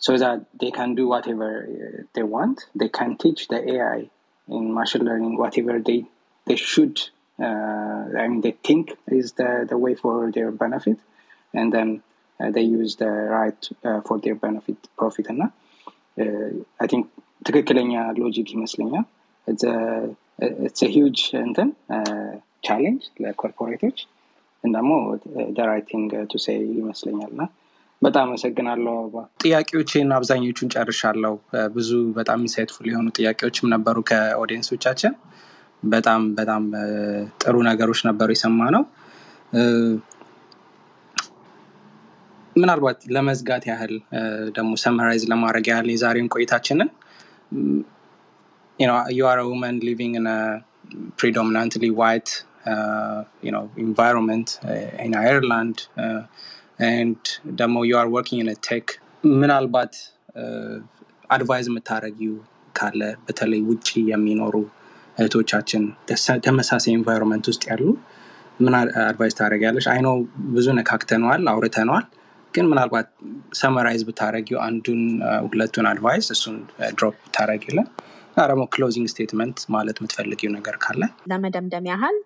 so that they can do whatever uh, they want. They can teach the AI in machine learning whatever they they should. Uh, I mean, they think is the, the way for their benefit, and then uh, they use the right uh, for their benefit profit. እና አይ ቲንክ ትክክለኛ ሎጂክ ይመስለኛል። ኢትስ ሂውጅ እንትን ቻሌንጅ ለኮርፖሬቶች ደግሞ ራይቲንግ ቱ ሴይ ይመስለኛል እና በጣም አመሰግናለሁ አበባ ጥያቄዎችን አብዛኞቹን ጨርሻለሁ። ብዙ በጣም ኢንሳይትፉል የሆኑ ጥያቄዎችም ነበሩ ከኦዲየንሶቻችን። በጣም በጣም ጥሩ ነገሮች ነበሩ የሰማ ነው ምናልባት ለመዝጋት ያህል ደግሞ ሰመራይዝ ለማድረግ ያህል የዛሬውን ቆይታችንን you know you are a woman living in uh, uh, uh, and ደግሞ are working in a tech ምናልባት አድቫይዝ የምታደረጊው ካለ በተለይ ውጭ የሚኖሩ እህቶቻችን ተመሳሳይ ኤንቫይሮንመንት ውስጥ ያሉ ምን አድቫይዝ ታደረጊያለሽ? አይኖ ብዙ ነካክተነዋል፣ አውርተነዋል። ግን ምናልባት ሰመራይዝ ብታደረጊው አንዱን አ፣ ሁለቱን አድቫይስ እሱን ድሮፕ ብታደረጊልን እና ደግሞ ክሎዚንግ ስቴትመንት ማለት የምትፈልጊው ነገር ካለ ለመደምደም ያህል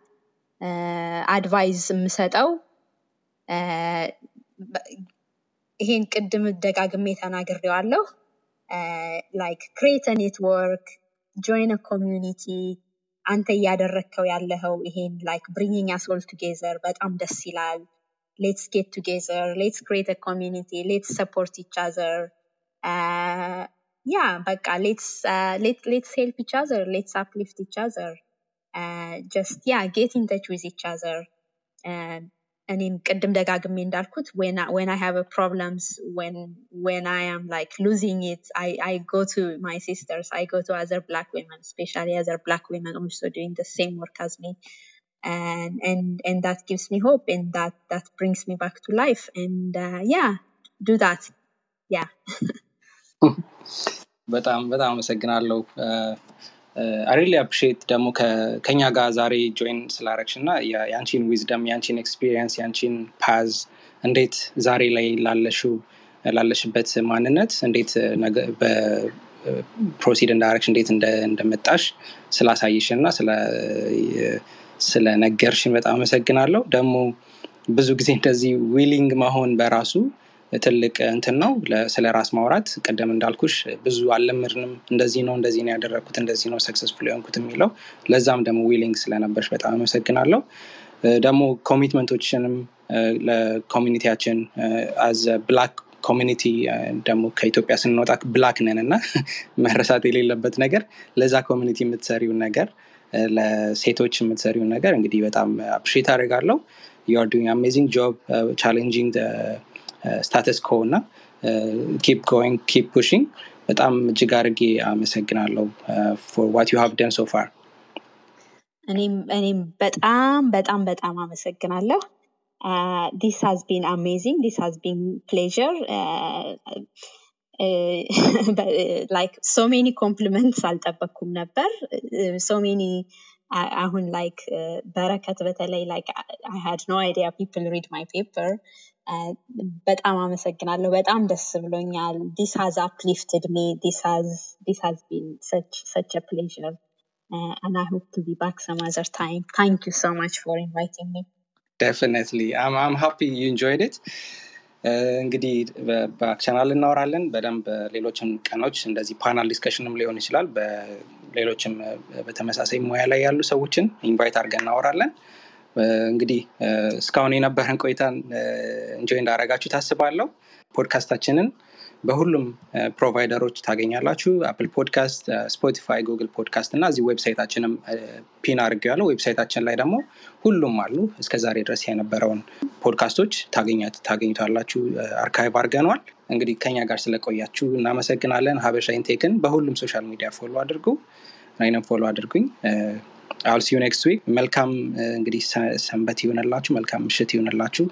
አድቫይዝ የምሰጠው ይሄን ቅድም ደጋግሜ ተናግሬዋለሁ። ላይክ ክሬት ኔትወርክ ጆይን ኮሚዩኒቲ አንተ እያደረግከው ያለኸው ይሄን ላይክ ብሪንጊንግ አስ ኦል ቱጌዘር በጣም ደስ ይላል። ሌትስ ጌት ቱጌዘር ሌትስ ክሬት ኮሚዩኒቲ ሌትስ ሰፖርት ኢች አዘር ያ በቃ ሌትስ ሌትስ ሄልፕ ኢች አዘር ሌትስ አፕሊፍት ኢች አዘር ጀስት ያ ጌት ኢን ተች ዊዝ ኢች አዘር እኔም ቅድም ደጋግሜ እንዳልኩት when I have a problems when when I am like losing it I I go to my sisters I go to other black women especially other black women also doing the same work as me and and and that gives me hope and that that brings me back to life and uh, yeah do that yeah በጣም በጣም አመሰግናለሁ አሪሊ አፕሪሼት ደግሞ ከኛ ጋር ዛሬ ጆይን ስላረግሽ እና የአንቺን ዊዝደም የአንቺን ኤክስፒሪየንስ የአንቺን ፓዝ እንዴት ዛሬ ላይ ላለሽው ላለሽበት ማንነት እንዴት ፕሮሲድ እንዳረግሽ እንዴት እንደመጣሽ ስላሳይሽን እና ስለነገርሽን በጣም አመሰግናለሁ። ደግሞ ብዙ ጊዜ እንደዚህ ዊሊንግ መሆን በራሱ ትልቅ እንትን ነው ስለ ራስ ማውራት። ቅደም እንዳልኩሽ ብዙ አልለምድንም እንደዚህ ነው እንደዚህ ነው ያደረግኩት እንደዚህ ነው ሰክሰስፉል የሆንኩት የሚለው። ለዛም ደግሞ ዊሊንግ ስለነበርሽ በጣም አመሰግናለሁ። ደግሞ ኮሚትመንቶችንም ለኮሚኒቲያችን አዘ ብላክ ኮሚኒቲ ደግሞ ከኢትዮጵያ ስንወጣ ብላክ ነን እና መረሳት የሌለበት ነገር ለዛ ኮሚኒቲ የምትሰሪውን ነገር ለሴቶች የምትሰሪውን ነገር እንግዲህ በጣም አፕሪሼት አደርጋለሁ። ዩ አር ዱንግ አሜዚንግ ጆብ ቻሌንጂንግ ስታተስ ኮ እና ኪፕ ጎይንግ ኪፕ ፑሽንግ በጣም እጅግ አድርጌ አመሰግናለሁ ፎር ዋት ዩ ሃቭ ደን ሶ ፋር እኔም በጣም በጣም በጣም አመሰግናለሁ ዲስ ሃዝ ቢን አሜዚንግ ዲስ ሃዝ ቢን ፕሌዥር ላይክ ሶ ሜኒ ኮምፕሊመንትስ አልጠበቅኩም ነበር ሶ ሜኒ አሁን ላይክ በረከት በተለይ ላይክ አይ ሃድ ኖ አይዲያ ፒፕል ሪድ ማይ ፔፐር በጣም አመሰግናለሁ በጣም ደስ ብሎኛል ዲስ ሃዝ አፕሊፍትድ ሚ ዲስ ሃዝ ቢን ሰች ፕሌዥር and I hope to be back some other time. Thank you so much for inviting me. Definitely. I'm, it. እንግዲህ በቻናል እናወራለን በደንብ ሌሎችም ቀኖች እንደዚህ ፓናል ዲስከሽንም ሊሆን ይችላል በሌሎችም በተመሳሳይ ሙያ ላይ ያሉ ሰዎችን ኢንቫይት አድርገን እናወራለን እንግዲህ እስካሁን የነበረን ቆይታን እንጆይ እንዳረጋችሁ ታስባለሁ። ፖድካስታችንን በሁሉም ፕሮቫይደሮች ታገኛላችሁ። አፕል ፖድካስት ስፖቲፋይ ጉግል ፖድካስት እና እዚህ ዌብሳይታችንም ፒን አድርገ ያለው ዌብሳይታችን ላይ ደግሞ ሁሉም አሉ። እስከ ዛሬ ድረስ የነበረውን ፖድካስቶች ታገኙታላችሁ አርካይቭ አድርገነዋል። እንግዲህ ከኛ ጋር ስለቆያችሁ እናመሰግናለን። ሀበሻ ኢንቴክን በሁሉም ሶሻል ሚዲያ ፎሎ አድርጉ። እኔንም ፎሎ አድርጉኝ አል ሲዩ ኔክስት ዊክ መልካም እንግዲህ ሰንበት ይሆንላችሁ መልካም ምሽት ይሆንላችሁ